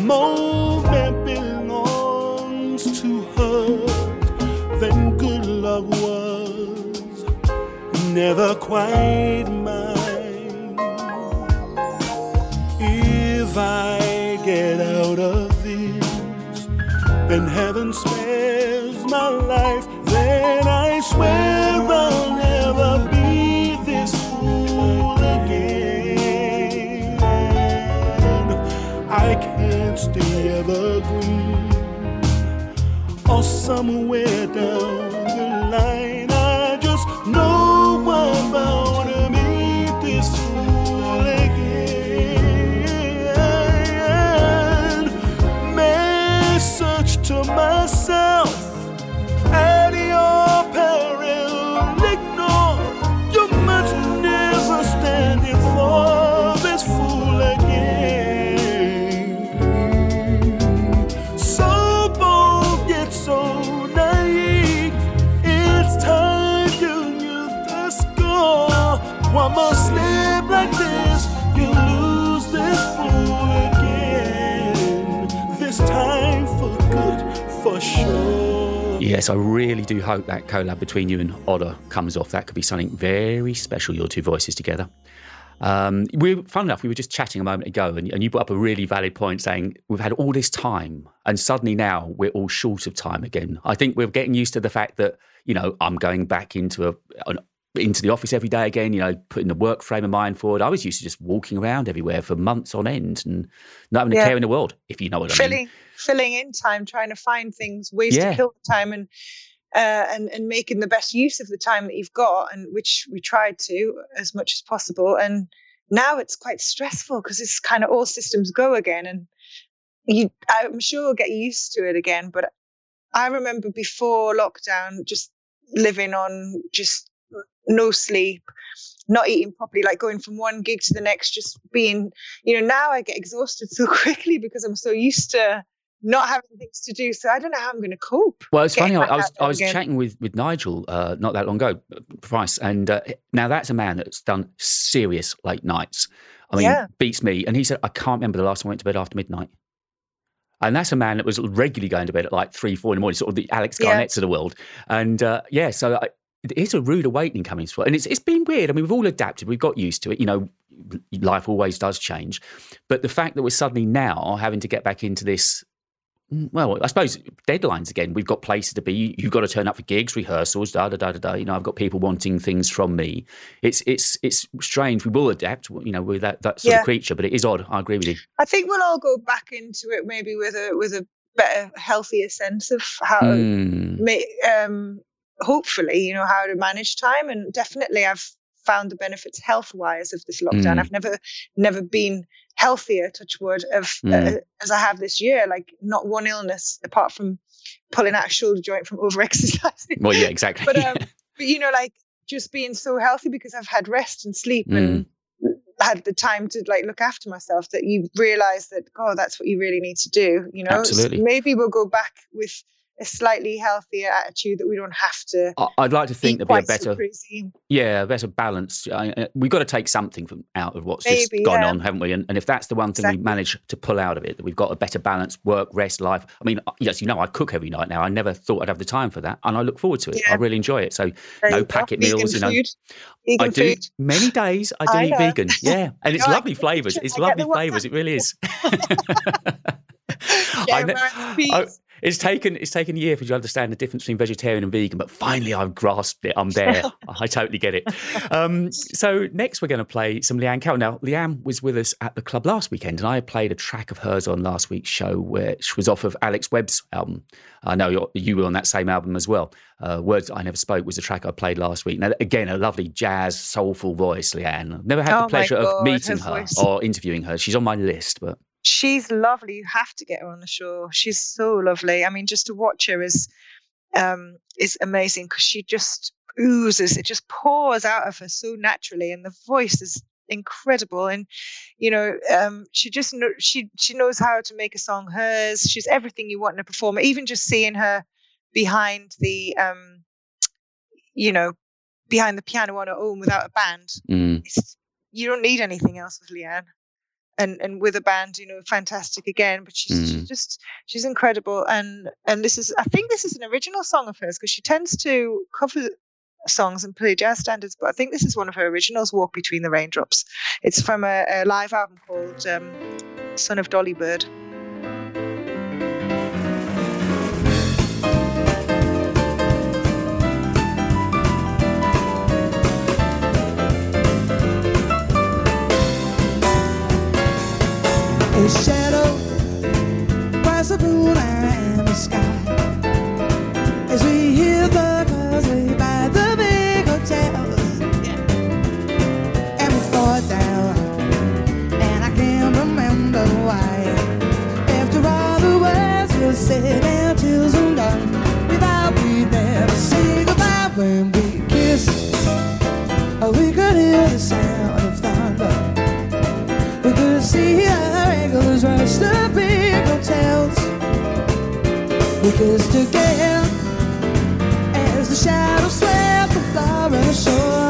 moment belongs to her, then good luck was never quite mine. If I get out of this and heaven spares somewhere down Yes, I really do hope that collab between you and Otter comes off. That could be something very special, your two voices together. Um, we, fun enough, we were just chatting a moment ago, and, and you brought up a really valid point saying we've had all this time, and suddenly now we're all short of time again. I think we're getting used to the fact that you know I'm going back into a an, into the office every day again. You know, putting the work frame of mind forward. I was used to just walking around everywhere for months on end and not having a Yeah. care in the world, if you know what I mean. filling filling in time, trying to find things, ways Yeah. to kill the time, and uh, and and making the best use of the time that you've got, and which we tried to as much as possible. And now it's quite stressful because it's kind of all systems go again, and you, I'm sure we'll get used to it again. But I remember before lockdown, just living on just no sleep, not eating properly, like going from one gig to the next, just being, you know, now I get exhausted so quickly because I'm so used to not having things to do. So I don't know how I'm going to cope. Well, it's funny. I, was I was again. chatting with with Nigel uh, not that long ago, Price, and uh, now that's a man that's done serious late nights. I mean, Yeah. beats me. And he said, I can't remember the last time I went to bed after midnight. And that's a man that was regularly going to bed at like three, four in the morning, sort of the Alex Yeah. Of the world. And uh, yeah, so I, it is a rude awakening coming it. And it's, it's been weird. I mean, we've all adapted, we've got used to it. You know, life always does change. But the fact that we're suddenly now having to get back into this well, I suppose deadlines again. We've got places to be. You've got to turn up for gigs, rehearsals, da da da da da. You know, I've got people wanting things from me. It's it's it's strange. We will adapt. You know, we're that that sort Yeah. of creature, but it is odd. I agree with you. I think we'll all go back into it maybe with a with a better, healthier sense of how, Mm. um, hopefully, you know, how to manage time. And definitely, I've found the benefits health wise of this lockdown. Mm. I've never never been healthier, touch wood, of Mm. uh, as I have this year. Like not one illness apart from pulling out a shoulder joint from over exercising. Well, yeah, exactly. but um, but you know, like just being so healthy because I've had rest and sleep Mm. and had the time to like look after myself. That you realize that oh, that's what you really need to do. You know, So Absolutely. maybe we'll go back with a slightly healthier attitude that we don't have to. I'd like to think there'd be a so better, crazy. yeah, a better balance. We've got to take something from out of what's just gone yeah. on, haven't we? And, and if that's the one thing Exactly. we manage to pull out of it, that we've got a better balance, work, rest, life. I mean, yes, you know, I cook every night now. I never thought I'd have the time for that, and I look forward to it. I really enjoy it. So There no go. packet Vegan meals, you know. food. Vegan I do food. many days. I do I eat vegan. Yeah, and it's lovely can flavors. It's I lovely flavors. It really is. Yeah, I kn- recipes. I- it's taken it's taken a year for you to understand the difference between vegetarian and vegan, but finally I've grasped it. I'm there. I totally get it. Um, so next we're going to play some Liane Carroll. Now Liane was with us at the club last weekend, and I played a track of hers on last week's show, which was off of Alex Webb's album. I know you're, you were on that same album as well. Uh, Words I Never Spoke was the track I played last week. Now again, a lovely jazz, soulful voice, Liane. I've never had Oh the pleasure of meeting her her voice. or interviewing her. She's on my list, but She's lovely. You have to get her on the show. She's so lovely. I mean, just to watch her is um, is amazing because she just oozes. It just pours out of her so naturally, and the voice is incredible. And you know, um, she just she she knows how to make a song hers. She's everything you want in a performer. Even just seeing her behind the um, you know, behind the piano on her own without a band, mm, it's, you don't need anything else with Liane. And and with a band, you know, fantastic again. But she's, Mm. she's just she's incredible. And and this is I think this is an original song of hers because she tends to cover songs and play jazz standards. But I think this is one of her originals, "Walk Between the Raindrops." It's from a, a live album called um, "Son of Dolly Bird." a shadow by the moon and the sky. with us again as the shadows swept the far ashore.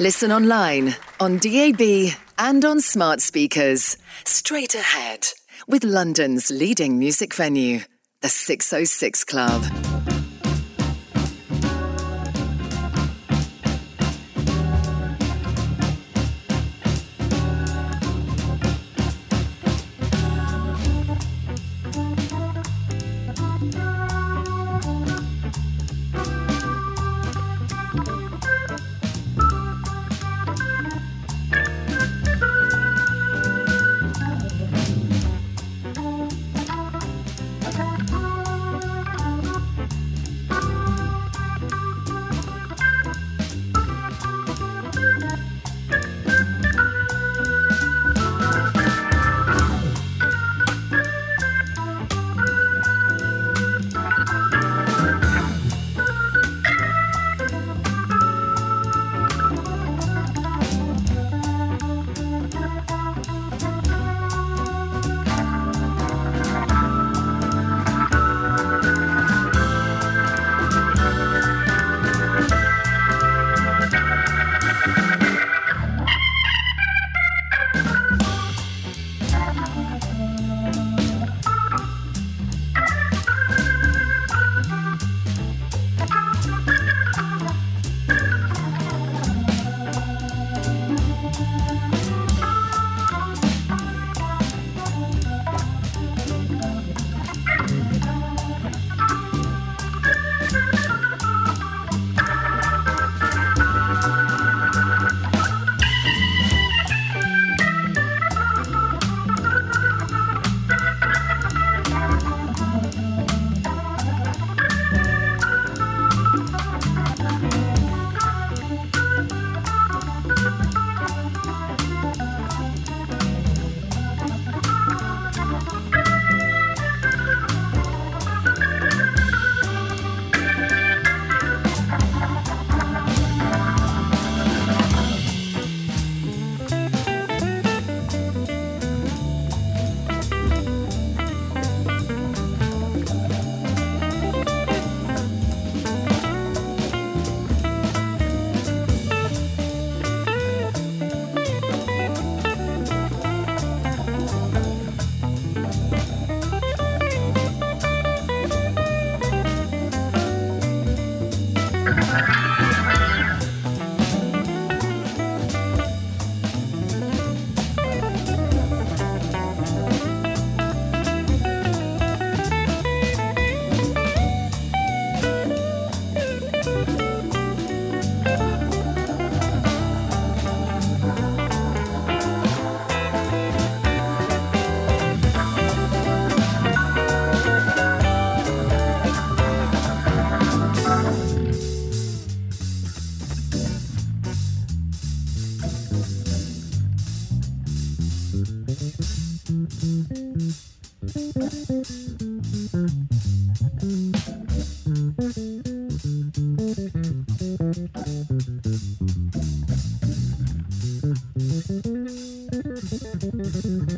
Listen online, on DAB, and on smart speakers. Straight ahead with London's leading music venue, the 606 Club.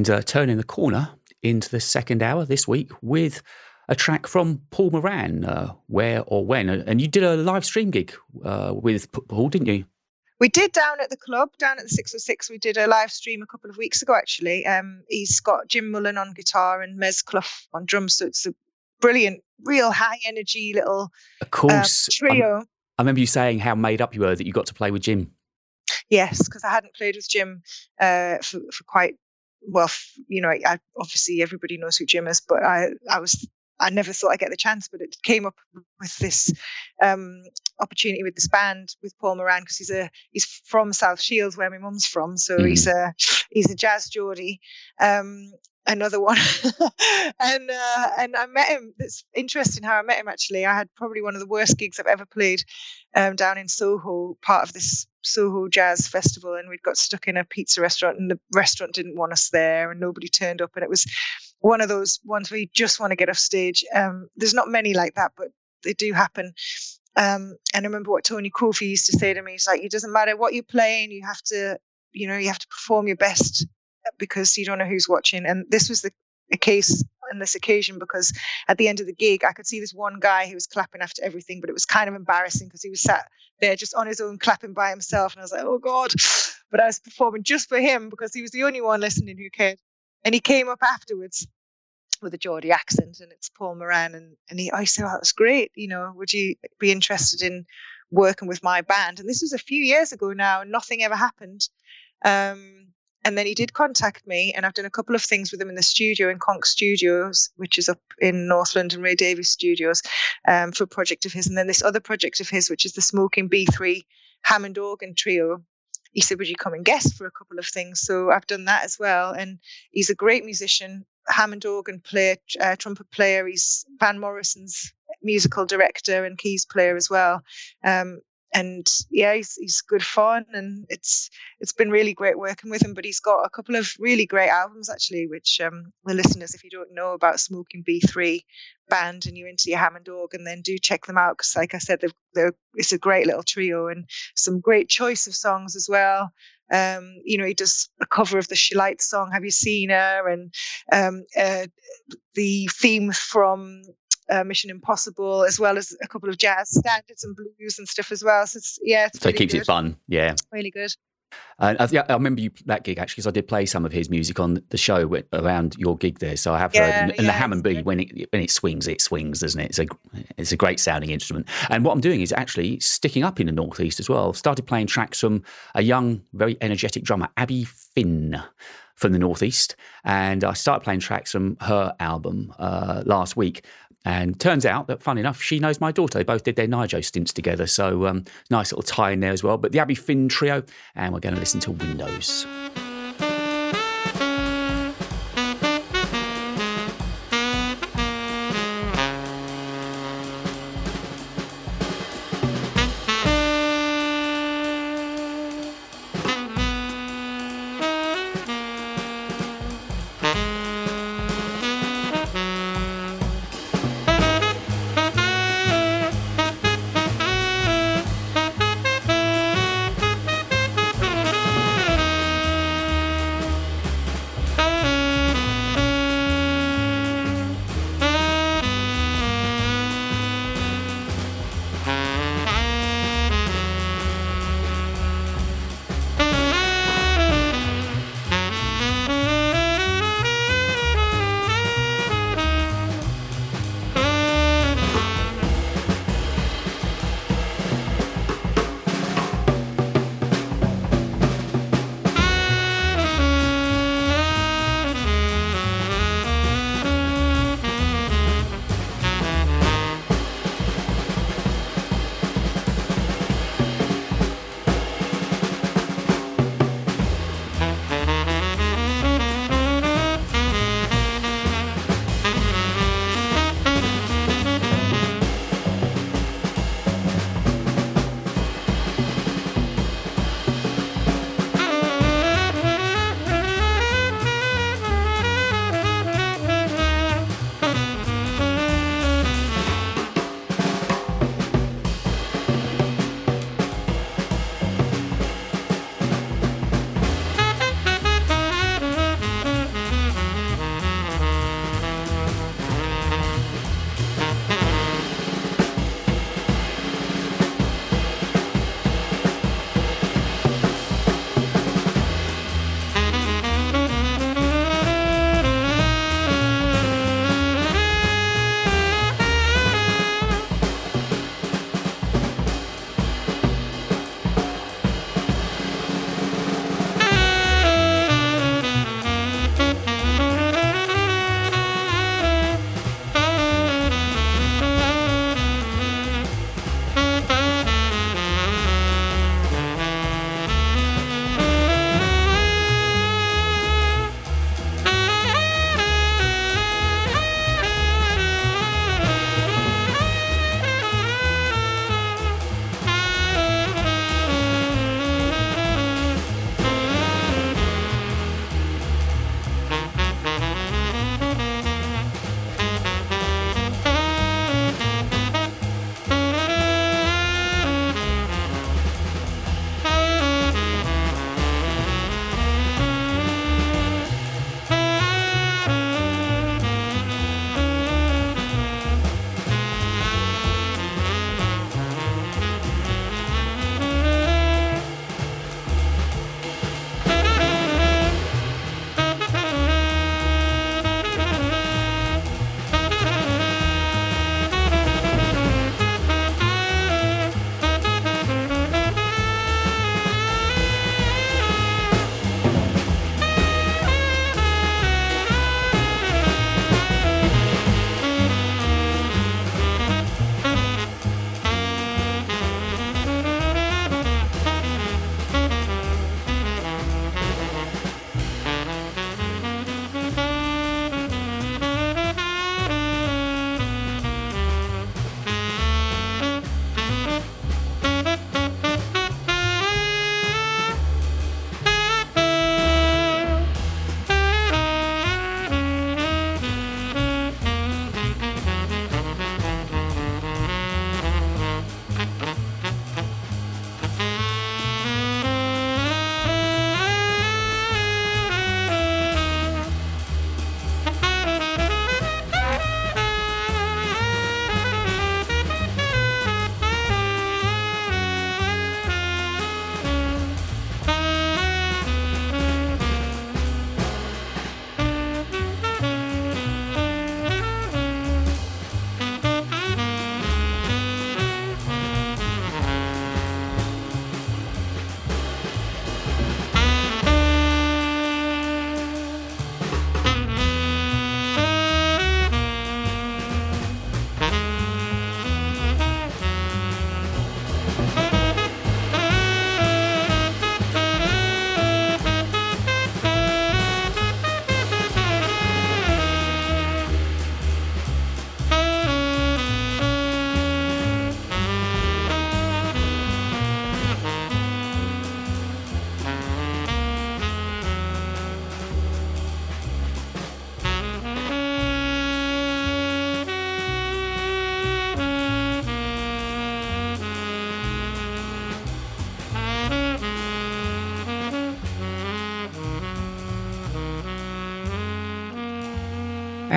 and uh, turning the corner into the second hour this week with a track from Paul Moran, uh, Where or When. And you did a live stream gig uh, with Paul, didn't you? We did down at the club, down at the 606. We did a live stream a couple of weeks ago, actually. Um, he's got Jim Mullen on guitar and Mez Clough on drums. So it's a brilliant, real high energy little Of um, course. I'm- trio. I remember you saying how made up you were that you got to play with Jim. Yes, because I hadn't played with Jim uh, for, for quite well. You know, I, obviously everybody knows who Jim is, but I, I was, I never thought I'd get the chance. But it came up with this um, opportunity with this band with Paul Moran because he's a he's from South Shields where my mum's from, so he's a he's a jazz Geordie. Um, another one, and uh, and I met him. It's interesting how I met him. Actually, I had probably one of the worst gigs I've ever played um, down in Soho, part of this Soho Jazz Festival, and we'd got stuck in a pizza restaurant, and the restaurant didn't want us there, and nobody turned up, and it was one of those ones where you just want to get off stage. Um, there's not many like that, but they do happen. Um, and I remember what Tony Kofi used to say to me. He's like, it doesn't matter what you're playing, you have to, you know, you have to perform your best because you don't know who's watching. And this was the case on this occasion because at the end of the gig, I could see this one guy who was clapping after everything, but it was kind of embarrassing because he was sat there just on his own clapping by himself. And I was like, oh God. But I was performing just for him because he was the only one listening who cared. And he came up afterwards with a Geordie accent and it's Paul Moran. And, and he, I said, oh, that's great. You know, would you be interested in working with my band? And this was a few years ago now, and nothing ever happened. Um, and then he did contact me, and I've done a couple of things with him in the studio in Konk Studios, which is up in North London, Ray Davies Studios, um, for a project of his. And then this other project of his, which is the Smoking B3 Hammond organ trio. He said, Would you come and guest for a couple of things? So I've done that as well. And he's a great musician, Hammond organ player, uh, trumpet player. He's Van Morrison's musical director and keys player as well. Um, and yeah, he's, he's good fun, and it's it's been really great working with him. But he's got a couple of really great albums actually, which um, the listeners, if you don't know about Smoking B3 band and you're into your Hammond organ, then do check them out because, like I said, they're, they're, it's a great little trio and some great choice of songs as well. Um, you know, he does a cover of the Chi-Lites song, Have You Seen Her? And um, uh, the theme from uh, Mission Impossible, as well as a couple of jazz standards and blues and stuff as well. So it's, yeah, it's So it keeps good. it fun. Yeah. Really good. And I, yeah, I remember you that gig actually because I did play some of his music on the show wi- around your gig there. So I have heard, Yeah, and, and the Hammond B when it when it swings, it swings, doesn't it? It's a it's a great sounding instrument. And what I'm doing is actually sticking up in the northeast as well. Started playing tracks from a young, very energetic drummer, Abby Finn. From the northeast, and I started playing tracks from her album uh, last week. And turns out that, fun enough, she knows my daughter. They both did their NYJO stints together, so um, nice little tie in there as well. But the Abby Finn trio, and we're going to listen to Windows.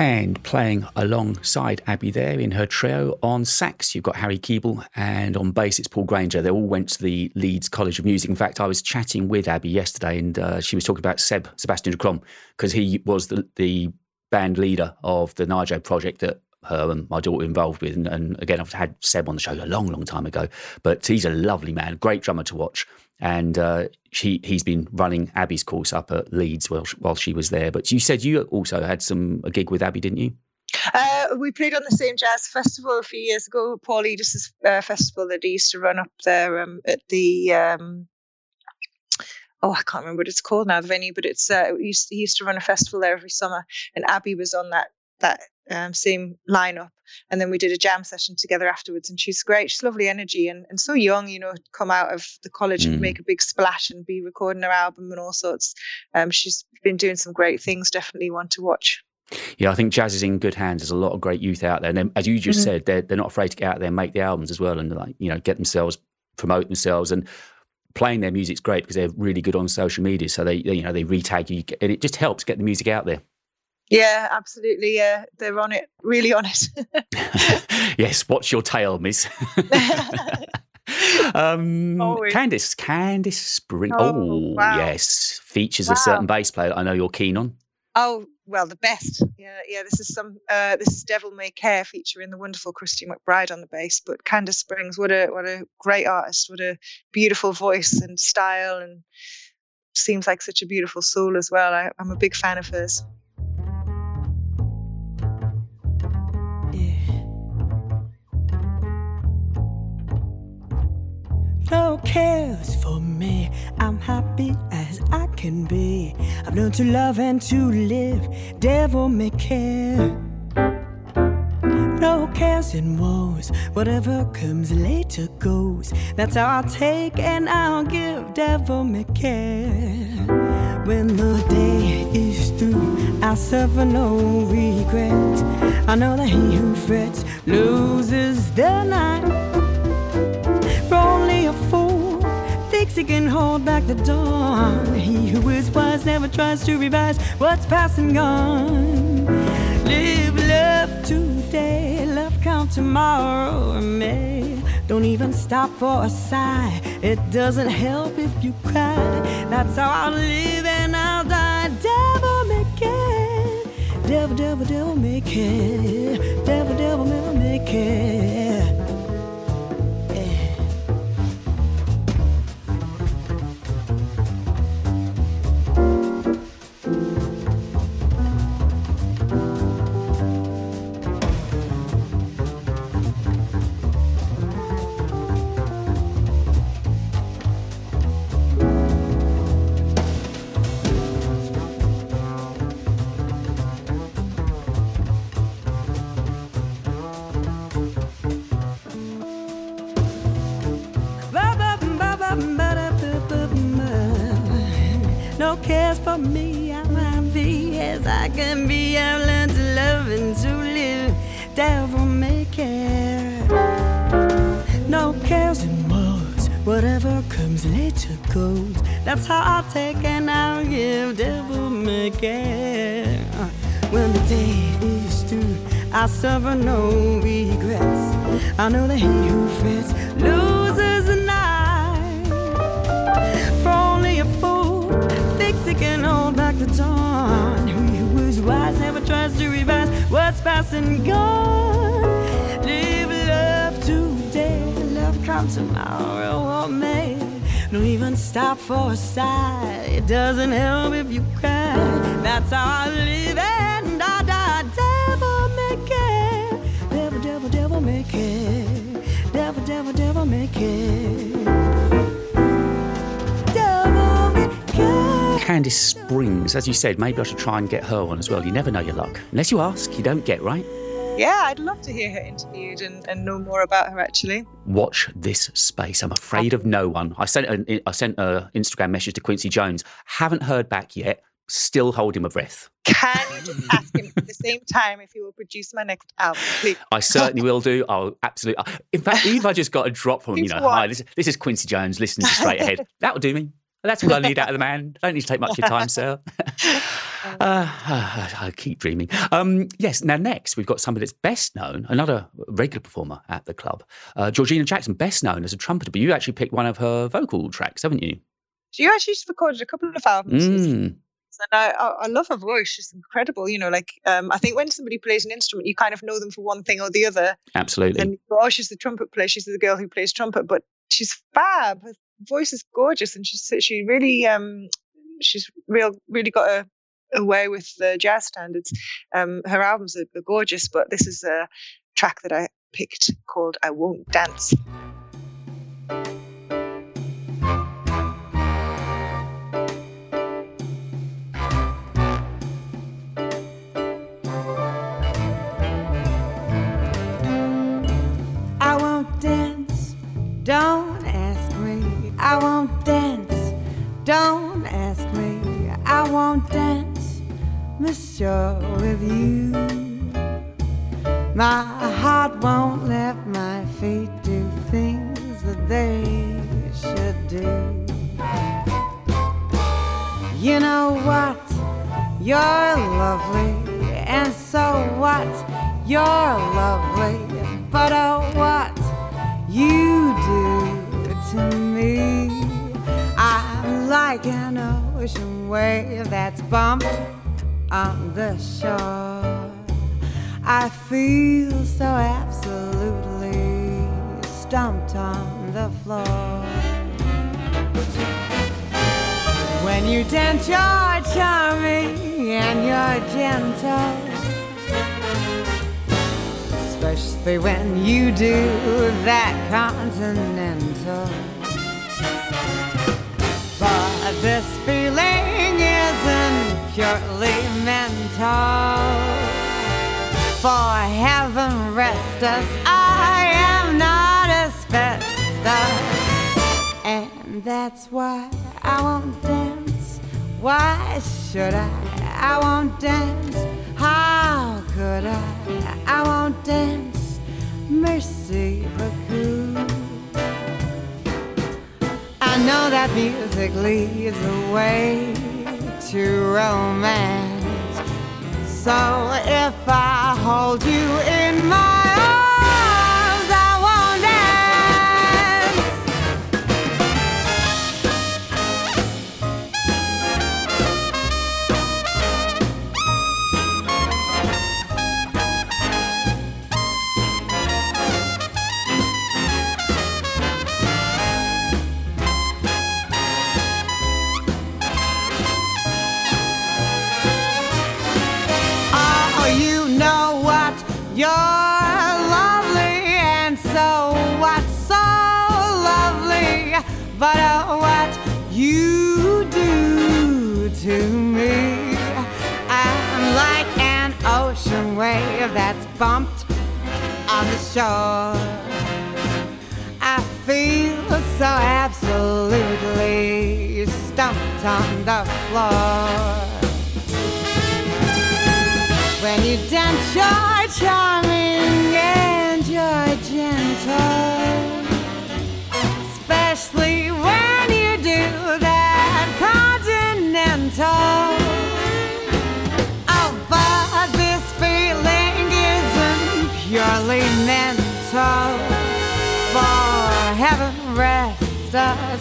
And playing alongside Abby there in her trio on sax, you've got Harry Keeble, and on bass it's Paul Granger. They all went to the Leeds College of Music. In fact, I was chatting with Abby yesterday, and uh, she was talking about Seb Sebastian de Krom because he was the, the band leader of the NYJO project that her and my daughter involved with. And, and again, I've had Seb on the show a long, long time ago, but he's a lovely man, great drummer to watch. And uh, she, he's been running Abby's course up at Leeds while, while she was there. But you said you also had some a gig with Abby, didn't you? Uh, we played on the same jazz festival a few years ago, Paul Edis' uh, festival that he used to run up there um, at the. Um, oh, I can't remember what it's called now, the venue, but it's uh, used, he used to run a festival there every summer, and Abby was on that that um, same lineup. And then we did a jam session together afterwards, and she's great. She's lovely energy and, and so young, you know, come out of the college and Mm. make a big splash and be recording her album and all sorts. Um, she's been doing some great things. Definitely one to watch. Yeah, I think jazz is in good hands. There's a lot of great youth out there, and then, as you just Mhm. said, they're they're not afraid to get out there and make the albums as well, and like you know get themselves promote themselves and playing their music's great because they're really good on social media. So they, they you know they retag you, and it just helps get the music out there. Yeah, absolutely. Yeah, they're on it, really on it. yes, watch your tail, miss. um, Always. Kandace, Kandace Spring. Oh, Oh, wow. yes, features a certain bass player that I know you're keen on. oh well, the best. Yeah, yeah. This is some. Uh, this is Devil May Care featuring the wonderful Christian McBride on the bass. But Kandace Springs, what a what a great artist. What a beautiful voice and style, and seems like such a beautiful soul as well. I, I'm a big fan of hers. No cares for me. I'm happy as I can be. I've learned to love and to live. Devil may care. No cares and woes. Whatever comes later goes. That's how I'll take and I'll give. Devil may care. When the day is through, I suffer no regret. I know that he who frets loses the night. For only a fool thinks he can hold back the dawn. He who is wise never tries to revise what's past and gone. Live love today, love come tomorrow or may. Don't even stop for a sigh. It doesn't help if you cry. That's how I'll live and I'll die. Devil may care. Devil, devil, devil may care. Devil, devil, devil may care. No cares for me, I'm happy as I can be. I've learned to love and to live. Devil may care. No cares and woes. Whatever comes later goes. That's how I'll take and I'll give. Devil may care. When the day is through, I suffer no regrets. I know that he who loses he can hold back the dawn. Who is wise never tries to revise what's past and gone. Live love today, love come tomorrow oh, or may. Don't even stop for a sigh. It doesn't help if you cry. That's how I live and I die. Devil may care. Devil, devil, devil may care. Devil, devil, devil make care. Kandace Springs, as you said, maybe I should try and get her on as well. You never know your luck. Unless you ask, you don't get, right? Yeah, I'd love to hear her interviewed and, and know more about her actually. Watch this space. I'm afraid of no one. I sent an, I sent a Instagram message to Quincy Jones. Haven't heard back yet. Still holding my breath. Can you just ask him at the same time if he will produce my next album, please? I certainly will do. I'll absolutely. In fact, even if I just got a drop from him, you know, hi, this, this is Quincy Jones. Listen to Straight Ahead. That will do me. That's what I need out of the man. I Don't need to take much of your time, sir. Uh, I keep dreaming. Um, yes, now next we've got somebody that's best known, another regular performer at the club, uh, Georgina Jackson, best known as a trumpeter, but you actually picked one of her vocal tracks, haven't you? She actually just recorded a couple of albums. Mm, and I, I, I love her voice. She's incredible. You know, like um, I think when somebody plays an instrument, you kind of know them for one thing or the other. absolutely. And oh, she's the trumpet player. She's the girl who plays trumpet, but she's fab. Her voice is gorgeous, and she's she really um she's real really got a, a way with the jazz standards. Um, her albums are, are gorgeous, but this is a track that I picked called "I Won't Dance." Won't dance, don't ask me. I won't dance, Shaw, with you. My heart won't let my feet do things that they should do. You know what? You're lovely, and so what? You're lovely, but oh, what you do to me? Like an ocean wave that's bumped on the shore. I feel so absolutely stumped on the floor. When you dance, you're charming and you're gentle. Especially when you do that continental. This feeling isn't purely mental. For heaven rest us, I am not asbestos. And that's why I won't dance. Why should I? I won't dance. How could I? I won't dance. Mercy beaucoup. I know that music leads the way to romance. So if I hold you in my You're lovely, and so what? So lovely, but oh, what you do to me? I'm like an ocean wave that's bumped on the shore. I feel so absolutely stumped on the floor. When you dance, you're charming and you're gentle. Especially when you do that continental. Oh, but this feeling isn't purely mental. For heaven rest us,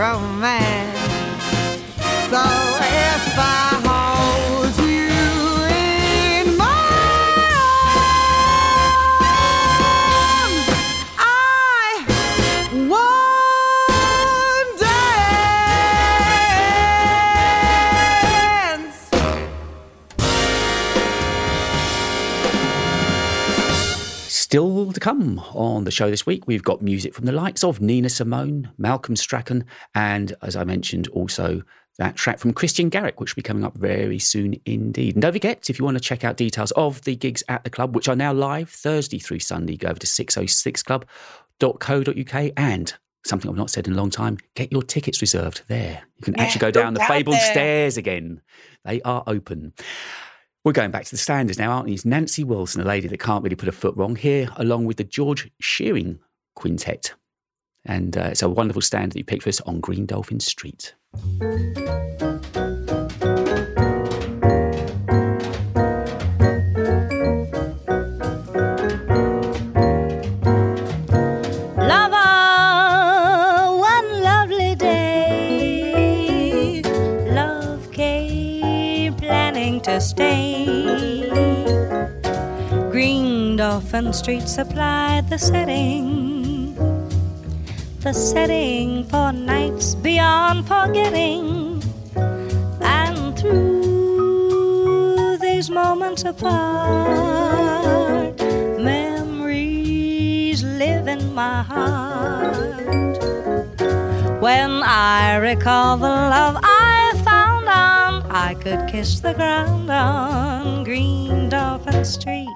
romance. So if I to come on the show this week, we've got music from the likes of Nina Simone, Malcolm Strachan, and as I mentioned, also that track from Christian Garrick, which will be coming up very soon indeed. And don't forget, if you want to check out details of the gigs at the club, which are now live Thursday through Sunday, go over to 606club.co.uk and something I've not said in a long time, get your tickets reserved there. You can Yeah, actually go down the fabled there. stairs again. They are open. We're going back to the standards now, aren't we? It's Nancy Wilson, a lady that can't really put a foot wrong, here along with the George Shearing Quintet. And uh, it's a wonderful stand that you picked for us on Green Dolphin Street. Dolphin Street supplied the setting, the setting for nights beyond forgetting. And through these moments apart, memories live in my heart. When I recall the love I found on, I could kiss the ground on Green Dolphin Street.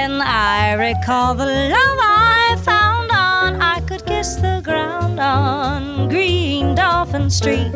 When I recall the love I found on, I could kiss the ground on Green Dolphin Street.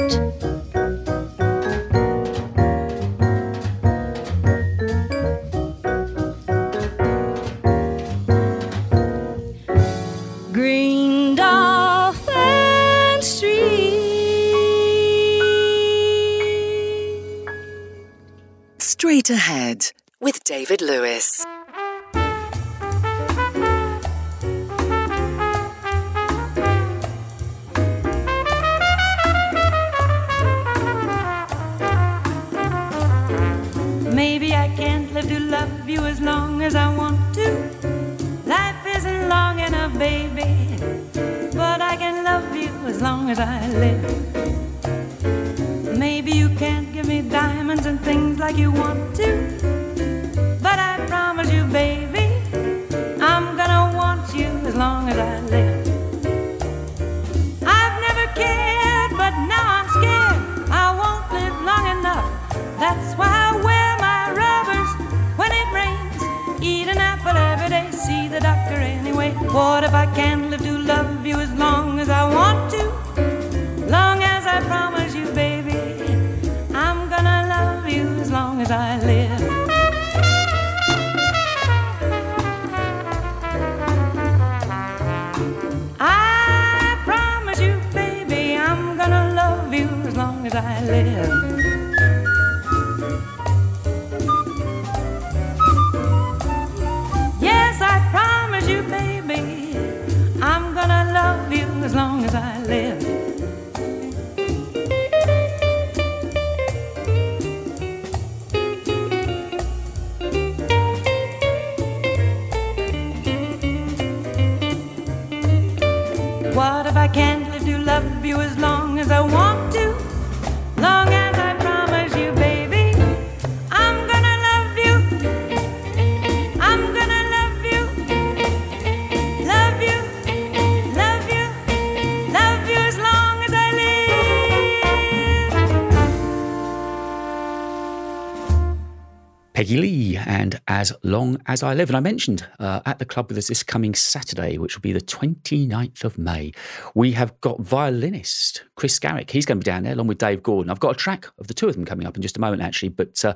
As Long As I Live. And I mentioned uh, at the club with us this coming Saturday, which will be the 29th of May, we have got violinist Chris Garrick. He's going to be down there along with Dave Gordon. I've got a track of the two of them coming up in just a moment, actually. But uh,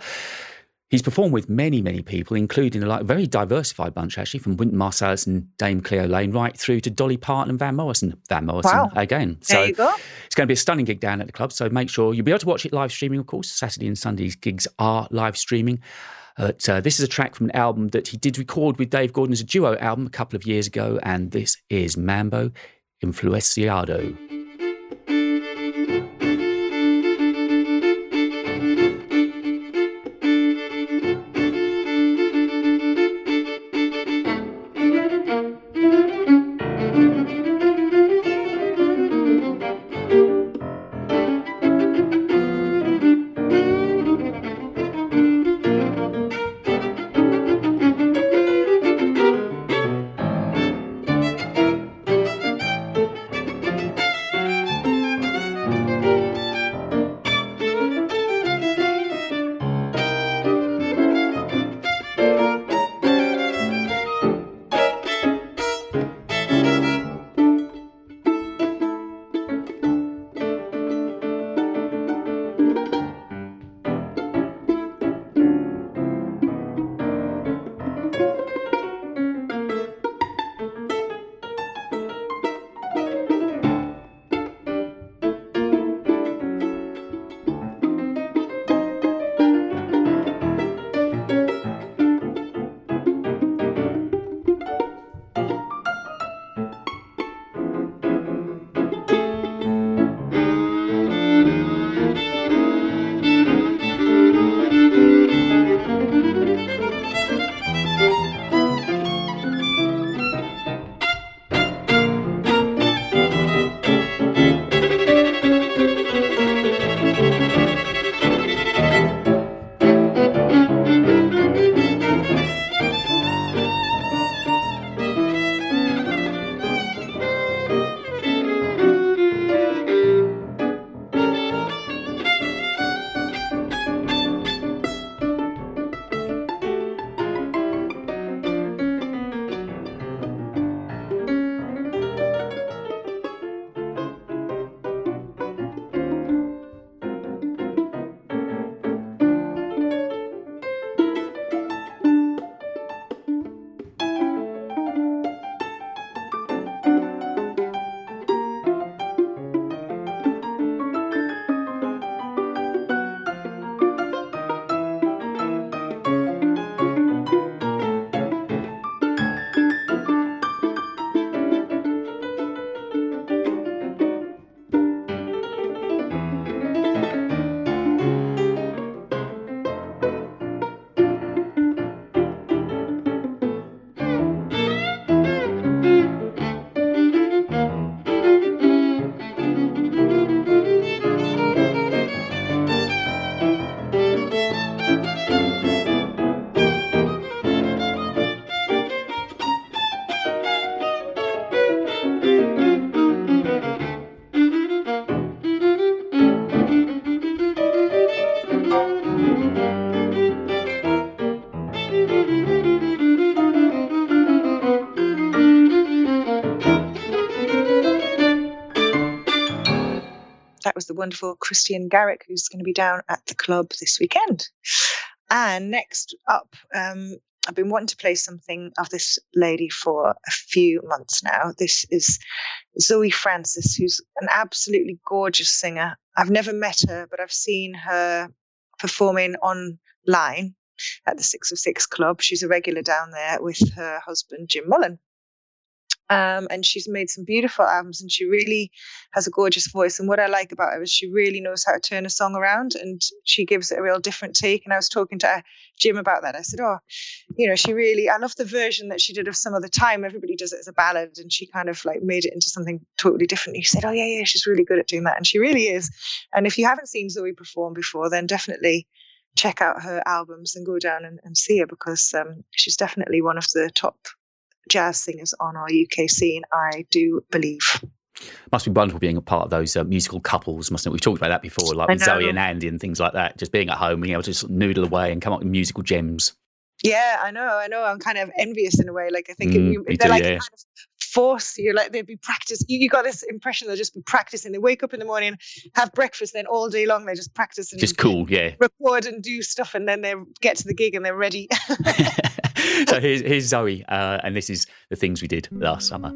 He's performed with many, many people, including a like, very diversified bunch, actually, from Wynton Marsalis and Dame Cleo Laine right through to Dolly Parton and Van Morrison. Van Morrison Wow. again. There you go. It's going to be a stunning gig down at the club. So make sure you'll be able to watch it live streaming, of course. Saturday and Sunday's gigs are live streaming. But uh, this is a track from an album that he did record with Dave Gordon as a duo album a couple of years ago. And this is Mambo Influenciado. Wonderful Christian Garrick, who's going to be down at the club this weekend. And next up, um, I've been wanting to play something of this lady for a few months now. This is Zoe Francis, who's an absolutely gorgeous singer. I've never met her, but I've seen her performing online at the Six of Six Club. She's a regular down there with her husband, Jim Mullen. Um, and she's made some beautiful albums and she really has a gorgeous voice. And what I like about her is she really knows how to turn a song around and she gives it a real different take. And I was talking to Jim about that. I said, Oh, you know, she really, I love the version that she did of Some Other Time. Everybody does it as a ballad and she kind of like made it into something totally different. He said, Oh, yeah, yeah, she's really good at doing that. And she really is. And if you haven't seen Zoe perform before, then definitely check out her albums and go down and, and see her because um, she's definitely one of the top jazz singers on our UK scene, I do believe. Must be wonderful being a part of those uh, musical couples, mustn't it? We've talked about that before, like with Zoe and Andy and things like that. Just being at home, being able to just noodle away and come up with musical gems. Yeah, I know, I know. I'm kind of envious in a way. Like I think Mm, you, they're too, like yeah. kind of force you. Like they'd be practice. You, you got this impression they'll just be practicing. They wake up in the morning, have breakfast, then all day long they just practice and Just cool, yeah. record and do stuff, and then they get to the gig and they're ready. so here's, here's Zoe, uh, and this is the things we did last summer.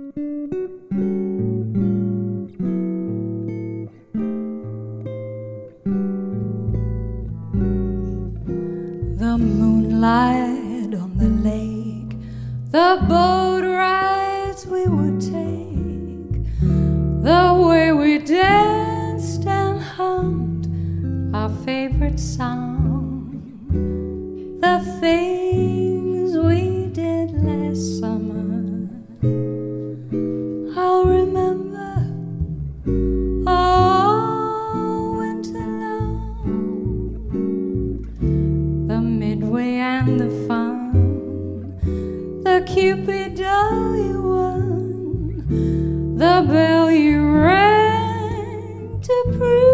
The moonlight on the lake, the boat rides we would take, the way we danced and hummed our favorite song, the things rang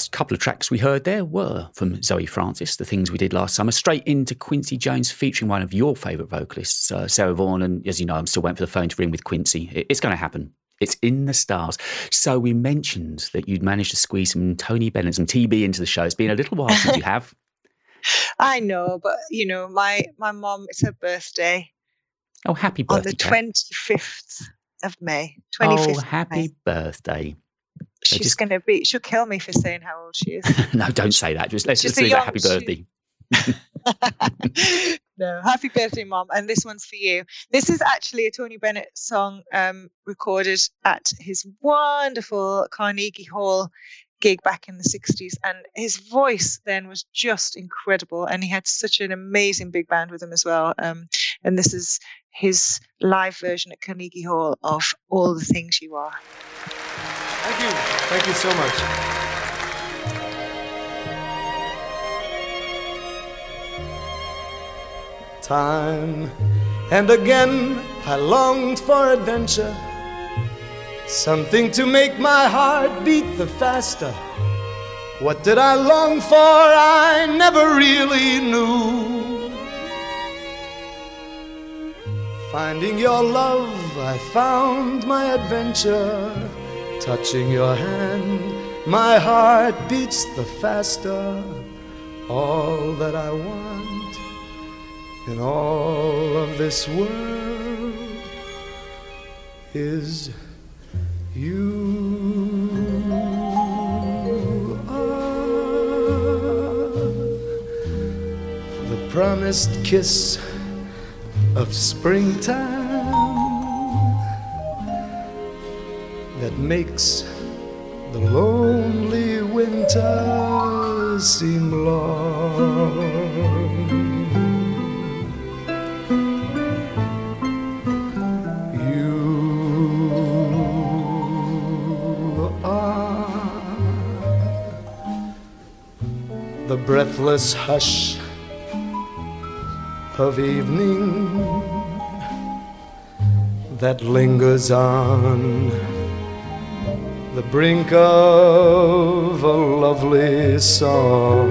last couple of tracks we heard there were from Zoe Francis, the things we did last summer, straight into Quincy Jones featuring one of your favourite vocalists, uh, Sarah Vaughan. And as you know, I'm still waiting for the phone to ring with Quincy. It's going to happen. It's in the stars. So we mentioned that you'd managed to squeeze some Tony Bennett, some TB into the show. It's been a little while since you have. I know, but you know, my my mom, it's her birthday Oh, happy birthday. on the twenty fifth of May. Twenty fifth. Oh, happy birthday. She's just- gonna be. She'll kill me for saying how old she is. no, don't say that. Just let's just it young- happy birthday. no, happy birthday, mom! And this one's for you. This is actually a Tony Bennett song um, recorded at his wonderful Carnegie Hall gig back in the 60s and his voice then was just incredible and he had such an amazing big band with him as well um, and this is his live version at carnegie hall of all the things you are Thank you. Thank you so much. Time and again I longed for adventure, something to make my heart beat the faster. What did I long for? I never really knew. Finding your love, I found my adventure. Touching your hand, my heart beats the faster. All that I want in all of this world is you. Ah, the promised kiss of springtime that makes The lonely winters seem long. You are the breathless hush of evening that lingers on the brink of a lovely song.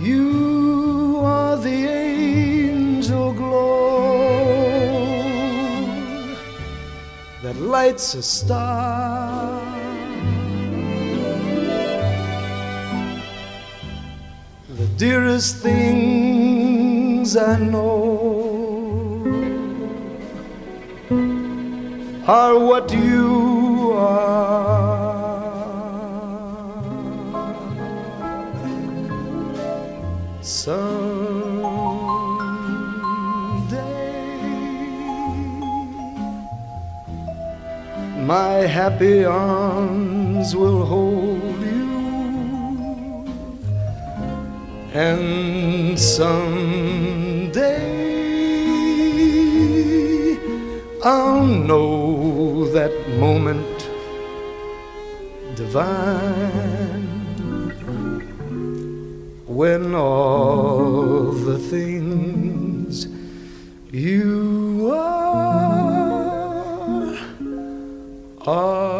You are the angel glow that lights a star. The dearest things I know are what you are. Someday, my happy arms will hold you, and someday. I'll know that moment divine when all the things you are are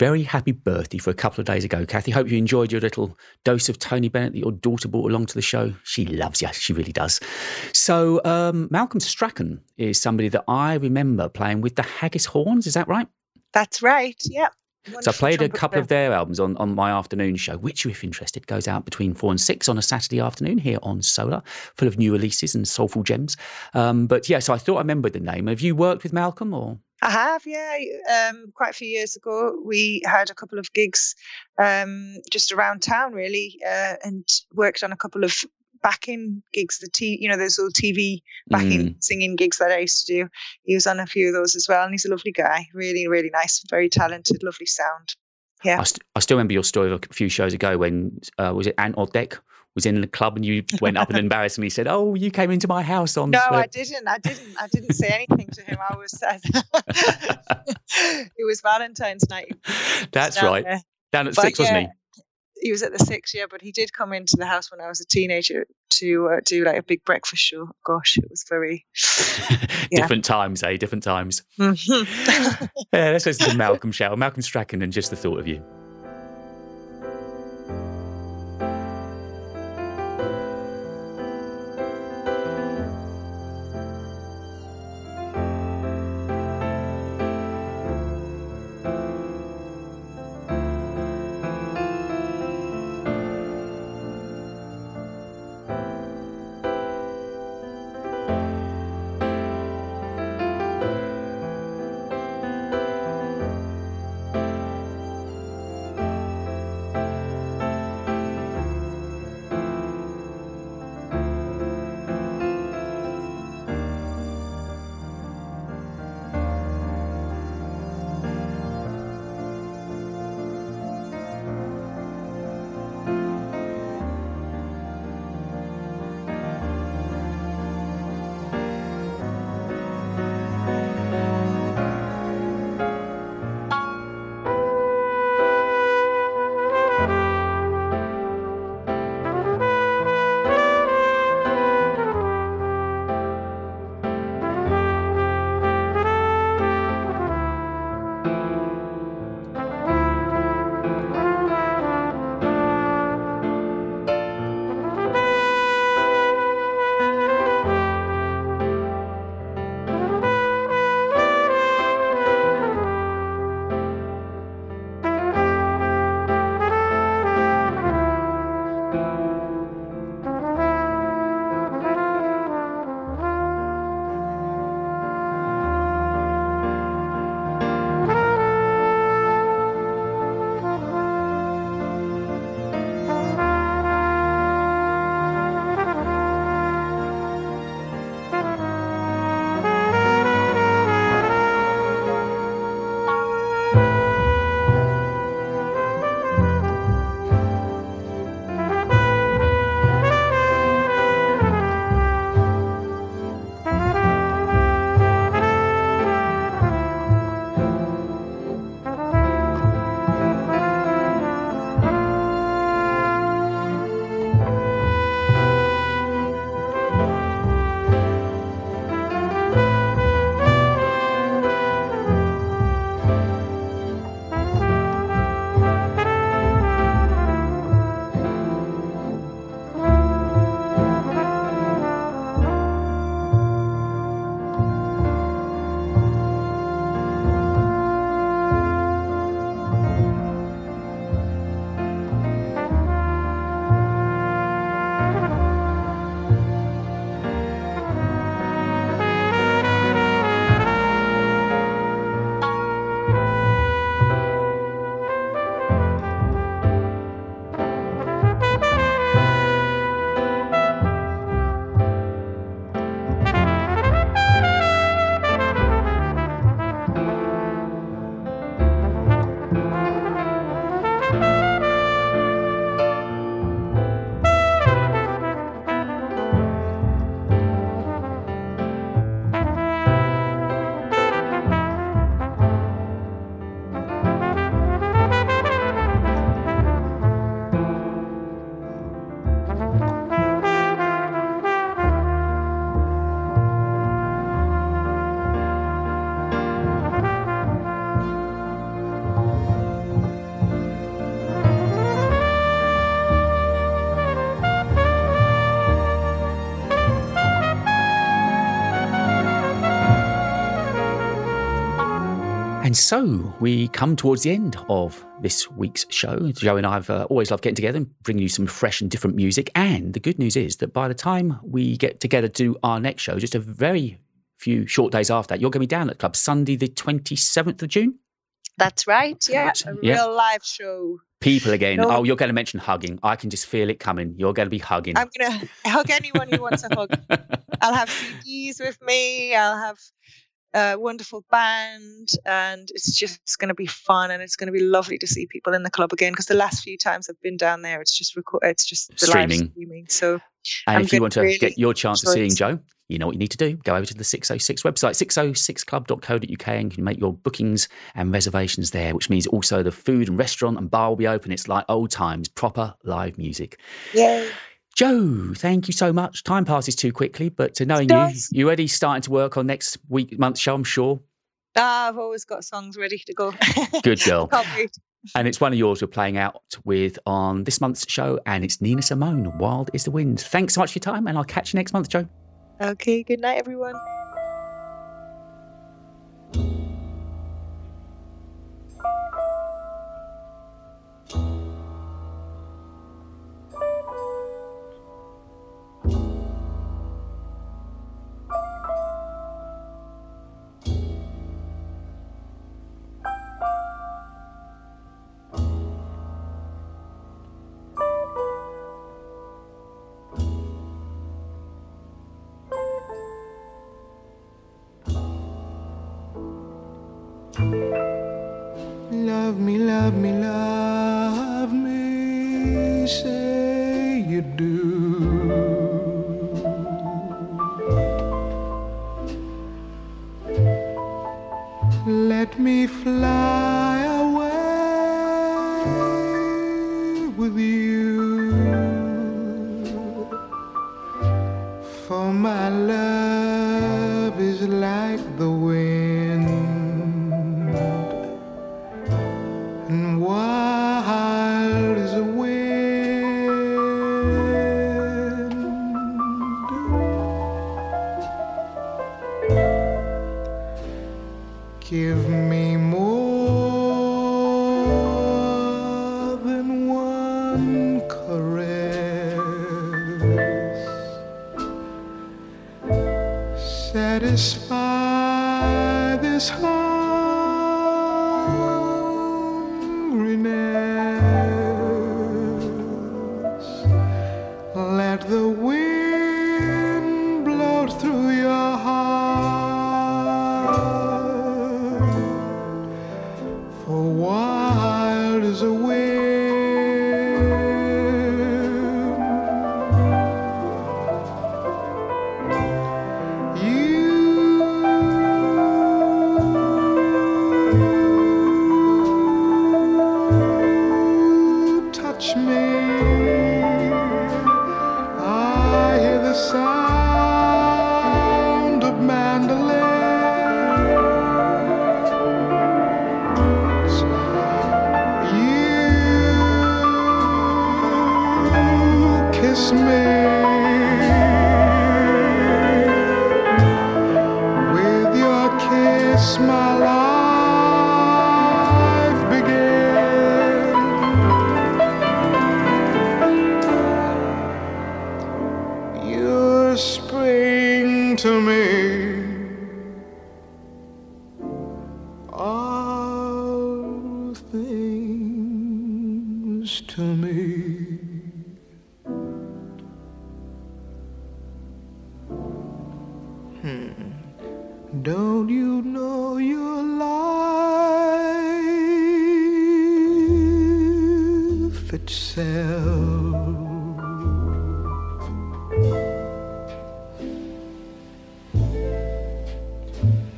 very happy birthday for a couple of days ago, Kathy. Hope you enjoyed your little dose of Tony Bennett that your daughter brought along to the show. She loves you, she really does. So, um, Malcolm Strachan is somebody that I remember playing with the Haggis Horns. Is that right? That's right. Yeah. So I played a couple of their albums on, on my afternoon show, which, if interested, goes out between four and six on a Saturday afternoon here on Solar, full of new releases and soulful gems. Um, but yeah, so I thought I remembered the name. Have you worked with Malcolm or? I have, yeah. Um, quite a few years ago, we had a couple of gigs um, just around town, really, uh, and worked on a couple of backing gigs. The t, you know, those old TV backing singing gigs that I used to do. He was on a few of those as well, and he's a lovely guy. Really, really nice, very talented, lovely sound. Yeah. I, st- I still remember your story of a few shows ago when uh, was it Ant Dec was in the club and you went up and embarrassingly said, "Oh, you came into my house on." No, uh, I didn't. I didn't. I didn't say anything to him. I was. it was Valentine's night. That's down right. there. Down at But six, wasn't yeah, He was at the six, yeah, but he did come into the house when I was a teenager to uh, do like a big breakfast show. Gosh, it was very. yeah. Different times, eh? Different times. Mhm. Yeah, let's listen to Malcolm Shower, Malcolm Strachan, and just the thought of you. And so we come towards the end of this week's show. Jo and I have uh, always loved getting together and bringing you some fresh and different music. And the good news is that by the time we get together to do our next show, just a very few short days after that, you're going to be down at the club Sunday, the 27th of June. That's right. Yeah, a Yeah. real live show. People again. No. Oh, you're going to mention hugging. I can just feel it coming. You're going to be hugging. I'm gonna hug anyone who wants a hug. I'll have CDs with me. I'll have a wonderful band, and it's just going to be fun. And it's going to be lovely to see people in the club again. Because the last few times I've been down there, it's just record. It's just the live Streaming. streaming. So And I'm if you want to really get your chance of seeing. Jo, you know what you need to do. Go over to the 606 website, 606club.co.uk, and you can make your bookings and reservations there, which means also the food and restaurant and bar will be open. It's like old times, proper live music. Yay. Jo, thank you so much. Time passes too quickly, but to knowing you, you're already starting to work on next week, month's show, I'm sure. ah, I've always got songs ready to go. Good girl. And it's one of yours we're playing out with on this month's show, and it's Nina Simone, Wild is the Wind. Thanks so much for your time, and I'll catch you next month, Jo. Okay. Good night, everyone.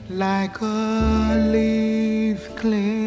Like a leaf clings